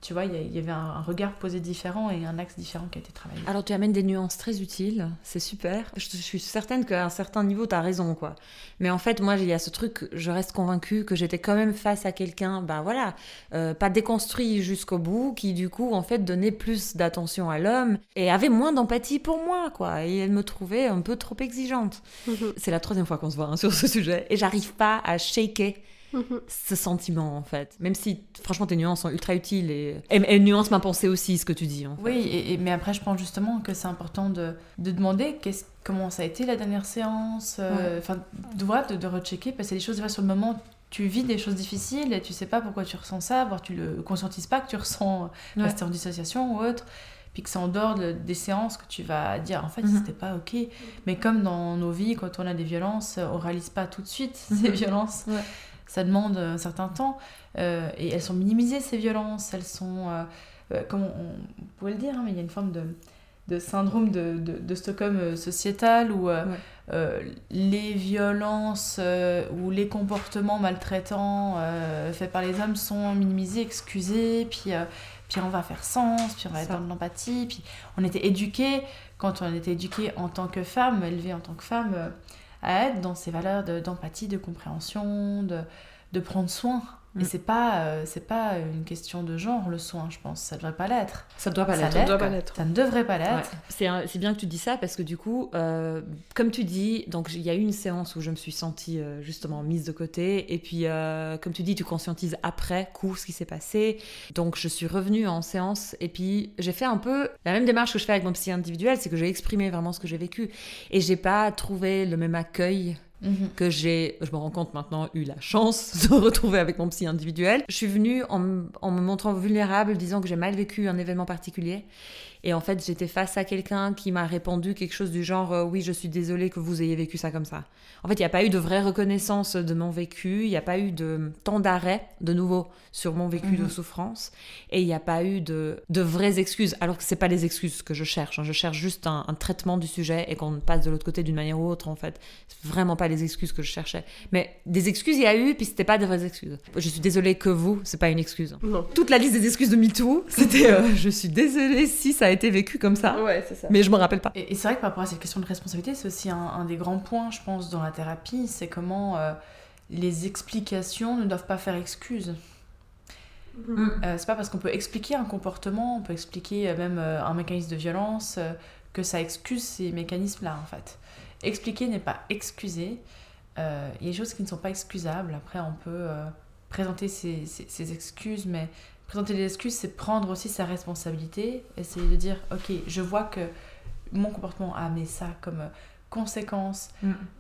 tu vois, il y, avait un, un regard posé différent et un axe différent qui a été travaillé. Alors tu amènes des nuances très utiles, c'est super. Je, je suis certaine qu'à un certain niveau, tu as raison, quoi. Mais en fait, moi, il y a ce truc, je reste convaincue que j'étais quand même face à quelqu'un, ben voilà, euh, pas déconstruit jusqu'au bout, qui du coup, en fait, donnait plus d'attention à l'homme et avait moins d'empathie pour moi, quoi. Et elle me trouvait un peu trop exigeante. Mhm. C'est la troisième fois qu'on se voit hein, sur ce sujet. Et j'arrive pas à shaker Mhm. ce sentiment, en fait. Même si, franchement, tes nuances sont ultra utiles et, et, et nuance ma pensée aussi, ce que tu dis. En fait. Oui, et, et- mais après, je pense justement que c'est important de, de demander qu'est-ce- comment ça a été la dernière séance, euh, enfin, de, de, de rechecker, parce que des choses, sur le moment, tu vis des choses difficiles et tu sais pas pourquoi tu ressens ça, voire tu le conscientises pas que tu ressens, Ouais. rester en dissociation ou autre, puis que c'est en dehors de- des séances que tu vas dire, en fait, Mhm. c'était pas ok. Mais comme dans nos vies, quand on a des violences, on réalise pas tout de suite [laughs] ces Mhm. violences. Ouais. Ça demande un certain temps, euh, et elles sont minimisées, ces violences, elles sont... euh, euh, comme on, on pourrait le dire, hein, mais il y a une forme de, de syndrome de, de, de Stockholm euh, sociétal où Ouais. les violences ou les comportements maltraitants faits par les hommes sont minimisés, excusés, puis, puis on va faire sens, puis on va être dans de l'empathie, puis on était éduqués, quand on était éduqués en tant que femme, élevés en tant que femme, à être dans ces valeurs de- d'empathie, de, compréhension, de, de prendre soin. Et Mm. c'est pas, euh, c'est pas une question de genre, le soin, je pense. Ça devrait pas l'être. Ça doit pas Ça l'être. doit pas l'être. Ça ne devrait pas Ouais. l'être. C'est un- c'est bien que tu dis ça parce que du coup, euh, comme tu dis, donc il y a eu une séance où je me suis sentie euh, justement mise de côté et puis euh, comme tu dis, tu conscientises après coup ce qui s'est passé. Donc je suis revenue en séance et puis j'ai fait un peu la même démarche que je fais avec mon psy individuel, c'est que j'ai exprimé vraiment ce que j'ai vécu et j'ai pas trouvé le même accueil Mhm. que j'ai, je me rends compte maintenant, eu la chance [laughs] de retrouver avec mon psy individuel. Je suis venue en, en me montrant vulnérable, disant que j'ai mal vécu un événement particulier. Et en fait, j'étais face à quelqu'un qui m'a répondu quelque chose du genre euh, Oui, je suis désolée que vous ayez vécu ça comme ça. En fait, il n'y a pas eu de vraie reconnaissance de mon vécu, il n'y a pas eu de temps d'arrêt, de nouveau, sur mon vécu de Mhm. souffrance, et il n'y a pas eu de, de vraies excuses, alors que ce pas les excuses que je cherche. hein. Je cherche juste un, un traitement du sujet et qu'on passe de l'autre côté d'une manière ou autre, en fait. Vraiment pas les excuses que je cherchais. Mais des excuses, il y a eu, puis c'était pas des vraies excuses. Je suis désolée que vous, c'est pas une excuse. Non. Toute la liste des excuses de MeToo, c'était euh, je suis désolée si ça a été vécu comme ça, Ouais, c'est ça. mais je me rappelle pas. Et, et c'est vrai que par rapport à cette question de responsabilité, c'est aussi un, un des grands points, je pense, dans la thérapie, c'est comment euh, les explications ne doivent pas faire excuse. Mhm. Euh, c'est pas parce qu'on peut expliquer un comportement, on peut expliquer euh, même euh, un mécanisme de violence, euh, que ça excuse ces mécanismes-là, en fait. expliquer n'est pas excuser. Euh, Il y a des choses qui ne sont pas excusables. Après, on peut euh, présenter ses, ses- ses excuses, mais présenter des excuses, c'est prendre aussi sa responsabilité. Essayer de dire, ok, je vois que mon comportement a amené ça comme euh, conséquence.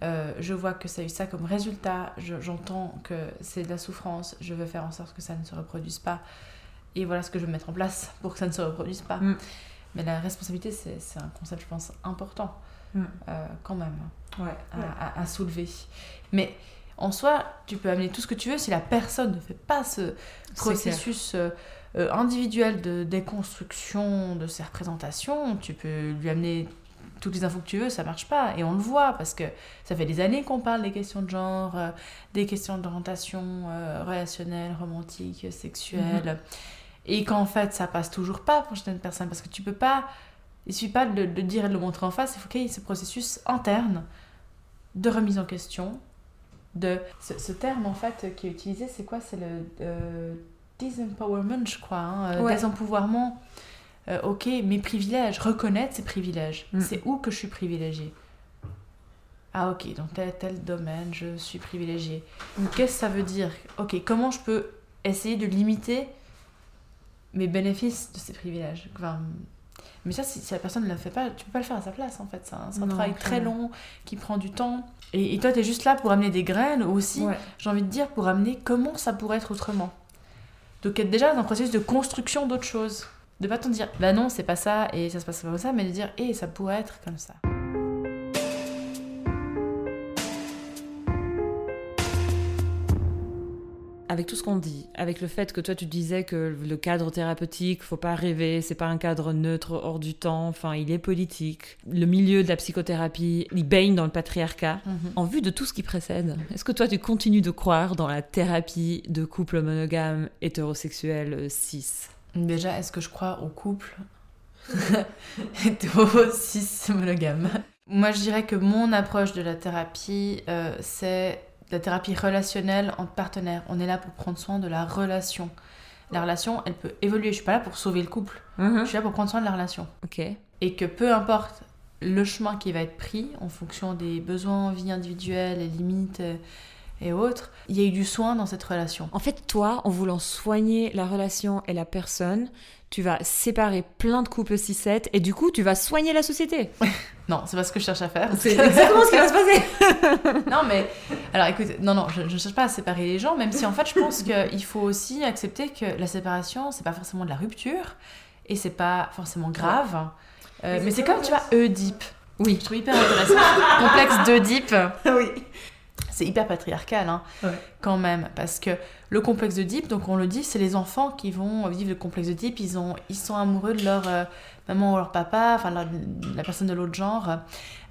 Euh, je vois que ça a eu ça comme résultat. Je- J'entends que c'est de la souffrance. Je veux faire en sorte que ça ne se reproduise pas. Et voilà ce que je veux mettre en place pour que ça ne se reproduise pas. Mm. Mais la responsabilité, c'est un concept, je pense, important Mm. euh, quand même Ouais. à, à- à soulever. Mais en soi, tu peux amener tout ce que tu veux si la personne ne fait pas ce processus euh, euh, individuel de déconstruction de ses représentations. Tu peux lui amener toutes les infos que tu veux, ça marche pas. Et on le voit parce que ça fait des années qu'on parle des questions de genre, euh, des questions d'orientation euh, relationnelle, romantique, sexuelle. Et qu'en fait, ça passe toujours pas pour certaines personnes parce que tu peux pas. Il suffit pas de le dire et de le montrer en face, il faut qu'il y ait ce processus interne de remise en question. De... Ce, ce terme, en fait, qui est utilisé, c'est quoi? C'est le euh, disempowerment, je crois. hein, euh, Ouais. Désempouvoirment. Euh, ok, mes privilèges, reconnaître ces privilèges. Mm. C'est où que je suis privilégiée? Ah ok, dans tel tel domaine, je suis privilégiée. Mm. Qu'est-ce que ça veut dire? Ok, comment je peux essayer de limiter mes bénéfices de ces privilèges? Enfin, mais ça, si, si la personne ne le fait pas, tu peux pas le faire à sa place en fait. C'est un, Non, travail très long qui prend du temps. Et, et toi, tu es juste là pour amener des graines aussi, Ouais. j'ai envie de dire, pour amener comment ça pourrait être autrement. Donc être déjà dans un processus de construction d'autres choses. De pas t'en dire, bah non, c'est pas ça et ça se passe pas comme ça, mais de dire, hé, ça pourrait être comme ça. Avec tout ce qu'on dit, avec le fait que toi tu disais que le cadre thérapeutique, faut pas rêver, c'est pas un cadre neutre hors du temps, enfin il est politique. Le milieu de la psychothérapie, il baigne dans le patriarcat. En vue de tout ce qui précède, est-ce que toi tu continues de croire dans la thérapie de couple monogame hétérosexuel euh, cis? Déjà, est-ce que je crois au couple [laughs] hétéro cis monogame? Moi, je dirais que mon approche de la thérapie, euh, c'est la thérapie relationnelle entre partenaires. On est là pour prendre soin de la relation. La relation, elle peut évoluer. Je suis pas là pour sauver le couple. Je suis là pour prendre soin de la relation. Ok. Et que peu importe le chemin qui va être pris en fonction des besoins, vie individuelle, les limites euh, et autres, il y a eu du soin dans cette relation. En fait, toi, en voulant soigner la relation et la personne, tu vas séparer plein de couples cis-7 et du coup, tu vas soigner la société. [laughs] Non, c'est pas ce que je cherche à faire. C'est exactement ce qui va se passer. [laughs] Non, mais alors écoute, non, non, je ne cherche pas à séparer les gens, même si en fait je pense qu'il faut aussi accepter que la séparation, c'est pas forcément de la rupture et c'est pas forcément grave. Euh, mais c'est comme, tu vois, Oedipe. Oui. Je trouve hyper intéressant. Le [laughs] complexe d'Oedipe, oui. C'est hyper patriarcal, hein, Ouais. quand même. Parce que le complexe d'Oedipe, donc on le dit, c'est les enfants qui vont vivre le complexe d'Oedipe. Ils, ont, ils sont amoureux de leur euh, maman ou leur papa, enfin leur- la personne de l'autre genre.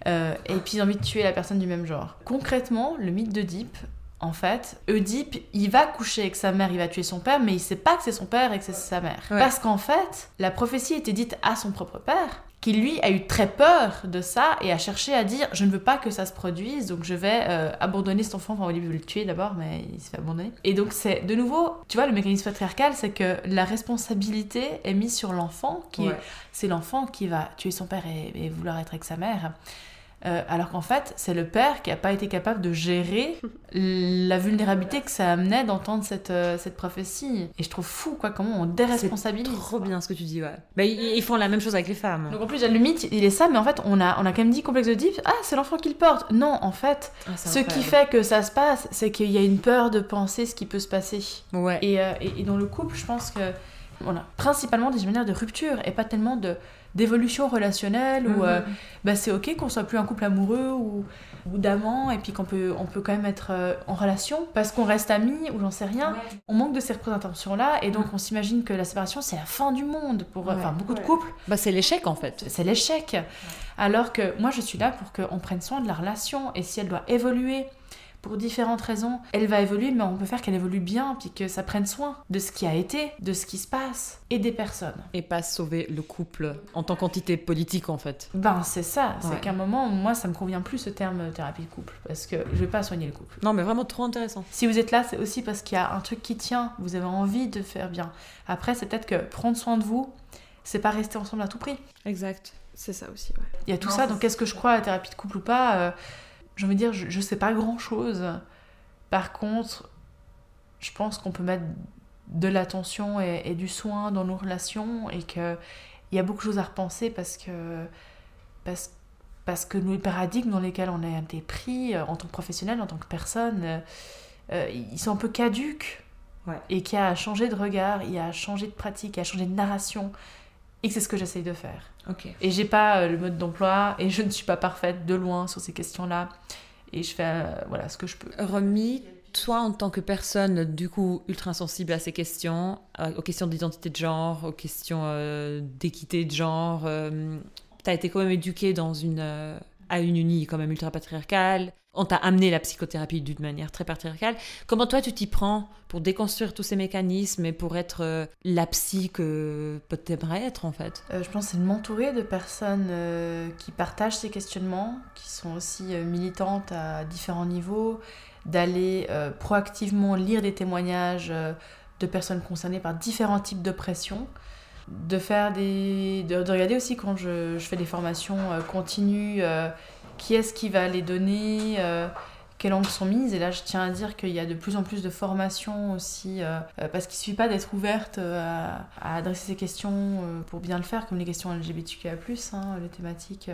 euh, et puis ils ont envie de tuer la personne du même genre. Concrètement, le mythe d'Oedipe, en fait, Oedipe, il va coucher avec sa mère, il va tuer son père, mais il sait pas que c'est son père et que c'est sa mère. Ouais. Parce qu'en fait, la prophétie était dite à son propre père, qui lui a eu très peur de ça et a cherché à dire je ne veux pas que ça se produise, donc je vais euh, abandonner cet enfant. Enfin, au début, le tuer d'abord, mais il se fait abandonner. Et donc, c'est de nouveau, tu vois, le mécanisme patriarcal, c'est que la responsabilité est mise sur l'enfant, qui est c'est l'enfant qui va tuer son père et, et vouloir être avec sa mère. Euh, alors qu'en fait, c'est le père qui n'a pas été capable de gérer [laughs] la vulnérabilité que ça amenait d'entendre cette, euh, cette prophétie. Et je trouve fou, quoi, comment on déresponsabilise. Trop bien ce que tu dis, ouais. Bah, ils, font la même chose avec les femmes. Donc en plus, le mythe, il est ça, mais en fait, on a, on a quand même dit complexe d'Oedipe, ah, c'est l'enfant qui le porte. Non, en fait, Ah, ce qui fait que ça se passe, c'est qu'il y a une peur de penser ce qui peut se passer. Ouais. Et, euh, et, et dans le couple, je pense que on a principalement des manières de rupture et pas tellement de d'évolution relationnelle où Mhm. euh, bah, c'est ok qu'on soit plus un couple amoureux ou, ou d'amants et puis qu'on peut, on peut quand même être euh, en relation parce qu'on reste amis ou j'en sais rien. On manque de ces représentations là et donc on s'imagine que la séparation c'est la fin du monde pour Ouais. enfin, beaucoup de couples Bah, c'est l'échec en fait. c'est l'échec. Alors que moi, je suis là pour qu'on prenne soin de la relation. Et si elle doit évoluer pour différentes raisons, elle va évoluer, mais on peut faire qu'elle évolue bien, puis que ça prenne soin de ce qui a été, de ce qui se passe et des personnes. Et pas sauver le couple en tant qu'entité politique en fait. Ben, c'est ça. C'est Ouais. qu'à un moment, moi, ça me convient plus ce terme thérapie de couple. Parce que je vais pas soigner le couple. Non, mais vraiment trop intéressant. Si vous êtes là, c'est aussi parce qu'il y a un truc qui tient, vous avez envie de faire bien. Après, c'est peut-être que prendre soin de vous, c'est pas rester ensemble à tout prix. Exact. C'est ça aussi, ouais. Il y a tout Non, ça, donc est-ce que je crois à la thérapie de couple ou pas Euh, Envie de dire, je, je sais pas grand chose. Par contre, je pense qu'on peut mettre de l'attention et, et du soin dans nos relations et qu'il y a beaucoup de choses à repenser parce que, parce, parce que nos paradigmes dans lesquels on a été pris euh, en tant que professionnel, en tant que personne, euh, euh, ils sont un peu caduques. Ouais. Et qu'il y a à changer de regard, il y a à changer de pratique, il y a à changer de narration. Et que c'est ce que j'essaye de faire. Ok. Et j'ai pas euh, le mode d'emploi et je ne suis pas parfaite de loin sur ces questions-là. Et je fais euh, voilà ce que je peux. Remis, toi en tant que personne du coup ultra sensible à ces questions, euh, aux questions d'identité de genre, aux questions euh, d'équité de genre, euh, t'as été quand même éduqué dans une à une unie quand même ultra patriarcale. On t'a amené la psychothérapie d'une manière très patriarcale. Comment toi tu t'y prends pour déconstruire tous ces mécanismes et pour être euh, la psy que t'aimerais être en fait? Euh, je pense c'est de m'entourer de personnes euh, qui partagent ces questionnements, qui sont aussi militantes à différents niveaux, d'aller proactivement lire des témoignages de personnes concernées par différents types d'oppression, de faire des, de, de regarder aussi quand je, je fais des formations euh, continues, euh, qui est-ce qui va les donner. euh, quelles langues sont mises. Et là, je tiens à dire qu'il y a de plus en plus de formations aussi, euh, parce qu'il ne suffit pas d'être ouverte à, à adresser ces questions pour bien le faire, comme les questions LGBTQIA+, hein, les thématiques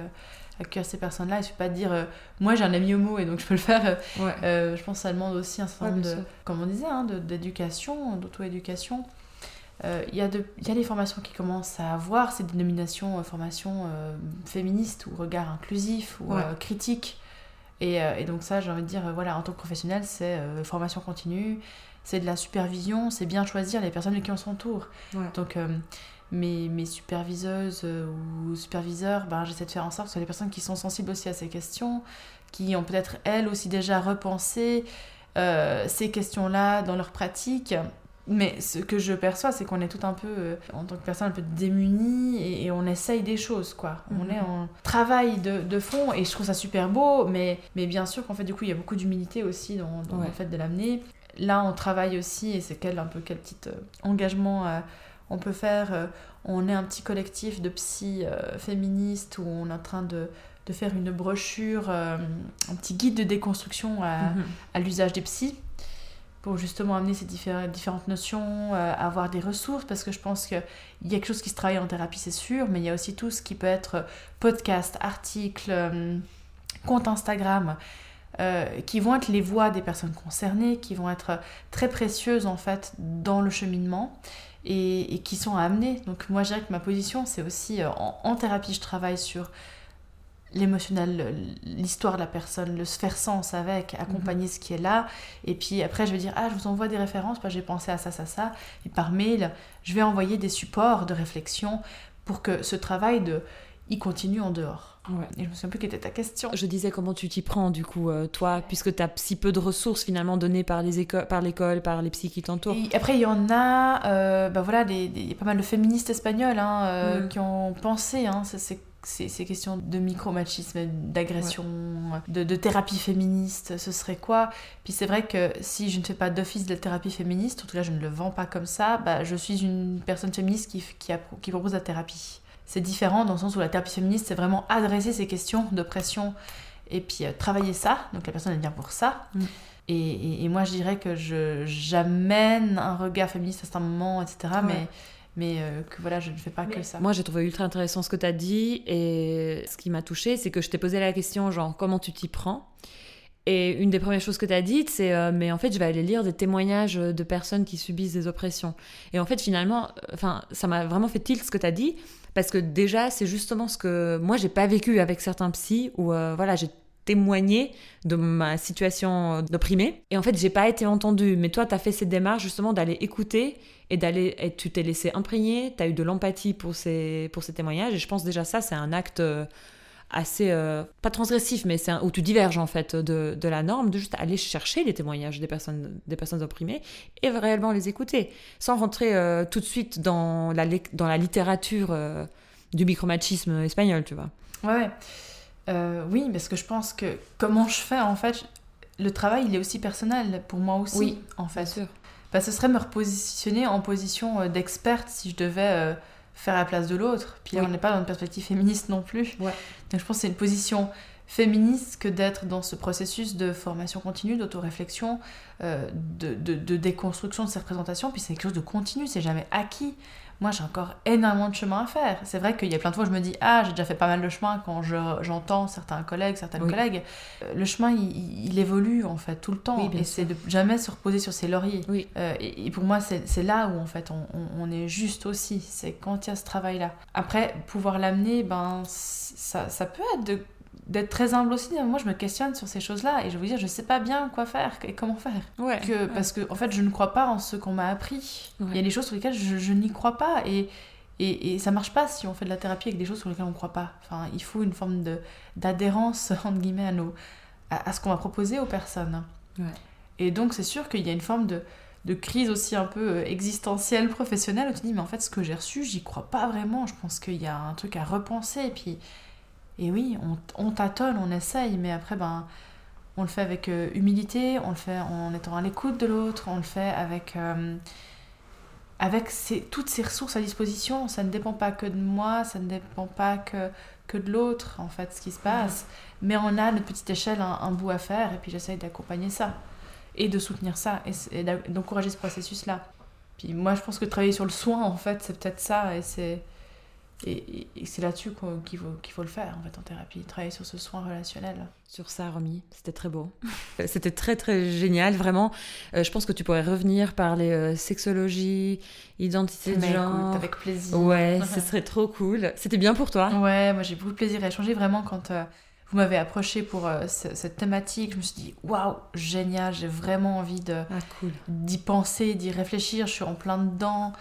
accueillir ces personnes-là. Il ne suffit pas de dire euh, moi j'ai un ami homo et donc je peux le faire. Ouais. Euh, je pense que ça demande aussi un certain nombre de, comme on disait, hein, d'éducation, d'auto-éducation. Euh, Il y, a de- il y a des formations qui commencent à avoir ces dénominations, euh, formations euh, féministes ou regard inclusif ou Ouais. euh, critique. Et, euh, et donc ça, j'ai envie de dire, euh, voilà, en tant que professionnel, c'est euh, formation continue, c'est de la supervision, c'est bien choisir les personnes qui on s'entoure. Ouais. Donc euh, mes, mes superviseuses euh, ou superviseurs, ben, j'essaie de faire en sorte que ce soit des personnes qui sont sensibles aussi à ces questions, qui ont peut-être elles aussi déjà repensé euh, ces questions-là dans leur pratique. Mais ce que je perçois, c'est qu'on est tout un peu, euh, en tant que personne, un peu démunis et, et on essaye des choses, quoi. On Mhm. est en travail de, de fond et je trouve ça super beau, mais, mais bien sûr qu'en fait, du coup, il y a beaucoup d'humilité aussi dans, dans Ouais. le fait de l'amener. Là, on travaille aussi, et c'est quel, un peu quel petit euh, engagement euh, on peut faire. on est un petit collectif de psy féministes où on est en train de, de faire une brochure, euh, un petit guide de déconstruction à, Mhm. à l'usage des psys pour justement amener ces diffé- différentes notions, euh, avoir des ressources, parce que je pense qu'il y a quelque chose qui se travaille en thérapie, c'est sûr, mais il y a aussi tout ce qui peut être podcast, articles, euh, compte Instagram, euh, qui vont être les voix des personnes concernées, qui vont être très précieuses en fait dans le cheminement et, qui sont à amener. Donc moi je dirais que ma position c'est aussi euh, en thérapie je travaille sur l'émotionnel, l'histoire de la personne, le faire sens avec, accompagner ce qui est là. Et puis après, je vais dire, ah, je vous envoie des références, parce que j'ai pensé à ça, ça, ça. Et par mail, je vais envoyer des supports de réflexion pour que ce travail de, il continue en dehors. Ouais. Et je me souviens plus quelle était ta question. Je disais comment tu t'y prends du coup, euh, toi, puisque tu as si peu de ressources finalement données par les écoles, par l'école, par les psys qui t'entourent. Après, il y en a, euh, bah voilà, il y a pas mal de féministes espagnoles hein, euh, Mm. qui ont pensé hein, ces, ces- ces- questions de micromachisme, d'agression, de, de thérapie féministe, ce serait quoi? Puis c'est vrai que si je ne fais pas d'office de thérapie féministe, en tout cas je ne le vends pas comme ça, bah, je suis une personne féministe qui, qui, propose la thérapie. C'est différent dans le sens où la thérapie féministe, c'est vraiment adresser ces questions d'oppression et puis euh, travailler ça. Donc la personne, elle vient pour ça. Mm. Et, et- et moi, je dirais que j'amène un regard féministe à certains moments, etc. Ouais. Mais, mais euh, que voilà, je ne fais pas que ça. Moi, j'ai trouvé ultra intéressant ce que tu as dit et ce qui m'a touché, c'est que je t'ai posé la question genre comment tu t'y prends? Et une des premières choses que tu as dites, c'est euh, mais en fait, je vais aller lire des témoignages de personnes qui subissent des oppressions. Et en fait, finalement, euh, enfin, ça m'a vraiment fait tilt ce que tu as dit parce que déjà, c'est justement ce que moi j'ai pas vécu avec certains psys où euh, voilà, j'ai témoigné de ma situation d'opprimée et en fait, j'ai pas été entendue, mais toi tu as fait cette démarche justement d'aller écouter et d'aller tu t'es laissé imprégner, tu as eu de l'empathie pour ces pour ces témoignages. Et je pense déjà ça c'est un acte euh, assez euh, pas transgressif mais c'est où tu diverges en fait de, de la norme de juste aller chercher les témoignages des personnes des personnes opprimées et réellement les écouter. Sans rentrer euh, tout de suite dans la dans la littérature euh, du micromachisme espagnol tu vois. Ouais. Euh, oui, parce que je pense que comment je fais en fait, le travail il est aussi personnel pour moi aussi Oui, en fait. sûr Bah, ce serait me repositionner en position euh, d'experte si je devais euh, faire la place de l'autre. Puis Oui. on n'est pas dans une perspective féministe non plus. Ouais. Donc je pense que c'est une position féministe que d'être dans ce processus de formation continue, d'autoréflexion, euh, de, de, de déconstruction de ces représentations. Puis c'est quelque chose de continu, c'est jamais acquis. Moi, j'ai encore énormément de chemin à faire. C'est vrai qu'il y a plein de fois où je me dis Ah, j'ai déjà fait pas mal de chemin quand je- j'entends certains collègues, certaines Oui. collègues. Euh, Le chemin, il, il- évolue en fait tout le temps. Oui, et c'est de jamais se reposer sur ses lauriers. Oui. Euh, et, et pour moi, c'est là où en fait on, on- on est juste aussi. C'est quand il y a ce travail-là. Après, pouvoir l'amener, ben, ça, ça peut être de- d'être très humble aussi. Moi, je me questionne sur ces choses-là et je vous dire, je sais pas bien quoi faire et comment faire. Ouais. Que, parce que, en fait, je ne crois pas en ce qu'on m'a appris. Ouais. Il y a des choses sur lesquelles je, je n'y crois pas et, et, et ça marche pas si on fait de la thérapie avec des choses sur lesquelles on ne croit pas. Enfin, il faut une forme de- d'adhérence, [laughs] entre guillemets, à, nos, à, à ce qu'on va proposer aux personnes. Et donc, c'est sûr qu'il y a une forme de, de crise aussi un peu euh, existentielle, professionnelle, où tu te dis, mais en fait, ce que j'ai reçu, j'y crois pas vraiment. Je pense qu'il y a un truc à repenser. Et puis, et oui, on, on tâtonne, on essaye, mais après, ben, on le fait avec euh, humilité, on le fait en étant à l'écoute de l'autre, on le fait avec, euh, avec toutes ces ressources à disposition. Ça ne dépend pas que de moi, ça ne dépend pas que, que de l'autre, en fait, ce qui se passe. Mais on a à notre petite échelle un, bout à faire, et puis j'essaye d'accompagner ça, et de soutenir ça, et, et d'encourager ce processus-là. Puis moi, je pense que travailler sur le soin, en fait, c'est peut-être ça, et c'est et, c'est là-dessus qu'il faut, qu'il faut le faire, en fait, en thérapie, travailler sur ce soin relationnel. Sur ça, Romy, c'était très beau. [laughs] c'était très très génial, vraiment. Euh, je pense que tu pourrais revenir parler euh, sexologie, identité de genre. écoute, avec plaisir. Ouais, [laughs] ce serait trop cool. C'était bien pour toi? Ouais, moi j'ai beaucoup de plaisir à échanger vraiment quand euh, vous m'avez approché pour euh, ce- cette thématique. Je me suis dit, waouh, génial, j'ai vraiment envie de, Ah, cool. d'y penser, d'y réfléchir. Je suis en plein dedans.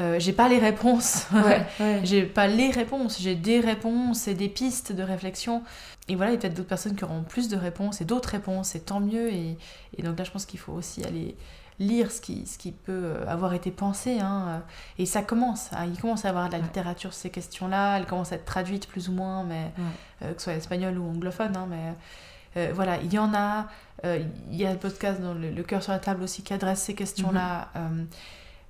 Euh, j'ai pas les réponses. [laughs] Ouais, ouais. j'ai pas les réponses, j'ai des réponses et des pistes de réflexion. Et voilà, il y a peut-être d'autres personnes qui auront plus de réponses et d'autres réponses, et tant mieux. Et, et donc là, je pense qu'il faut aussi aller lire ce qui, ce qui peut euh, avoir été pensé. hein. Et ça commence, hein. il commence à y avoir de la littérature sur ces questions-là, elle commence à être traduite plus ou moins, mais euh, que ce soit espagnol ou anglophone. hein, mais euh, voilà, il y en a. Euh, Il y a le podcast dans le, le cœur sur la table aussi qui adresse ces questions-là. Euh,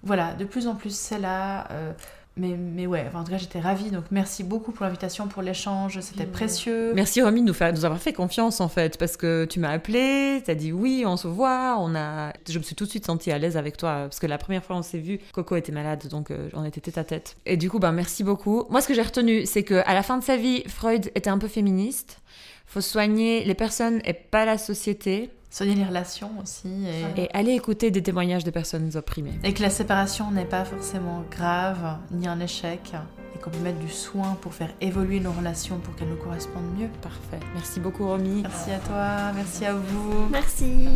voilà, de plus en plus c'est là. euh, mais, mais ouais, enfin, en tout cas, j'étais ravie. Donc, merci beaucoup pour l'invitation, pour l'échange. C'était précieux. Merci Romy de nous, faire, de nous avoir fait confiance en fait, parce que tu m'as appelé, t'as dit oui, on se voit, on a... Je me suis tout de suite sentie à l'aise avec toi, parce que la première fois on s'est vu, Coco était malade, donc euh, on était tête à tête. Et du coup, ben merci beaucoup. Moi, ce que j'ai retenu, c'est que à la fin de sa vie, Freud était un peu féministe. Faut soigner les personnes et pas la société, Soigner les relations aussi. Et, et aller écouter des témoignages de personnes opprimées. et que la séparation n'est pas forcément grave, ni un échec. Et qu'on peut mettre du soin pour faire évoluer nos relations pour qu'elles nous correspondent mieux. Parfait. Merci beaucoup Romy. Merci à toi, merci à vous. Merci.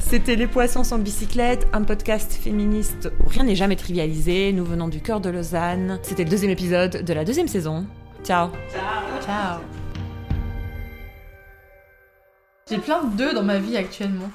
C'était Les Poissons sans bicyclette, un podcast féministe où rien n'est jamais trivialisé. Nous venons du cœur de Lausanne. C'était le deuxième épisode de la deuxième saison. Ciao Ciao. J'ai plein d'œufs dans ma vie actuellement.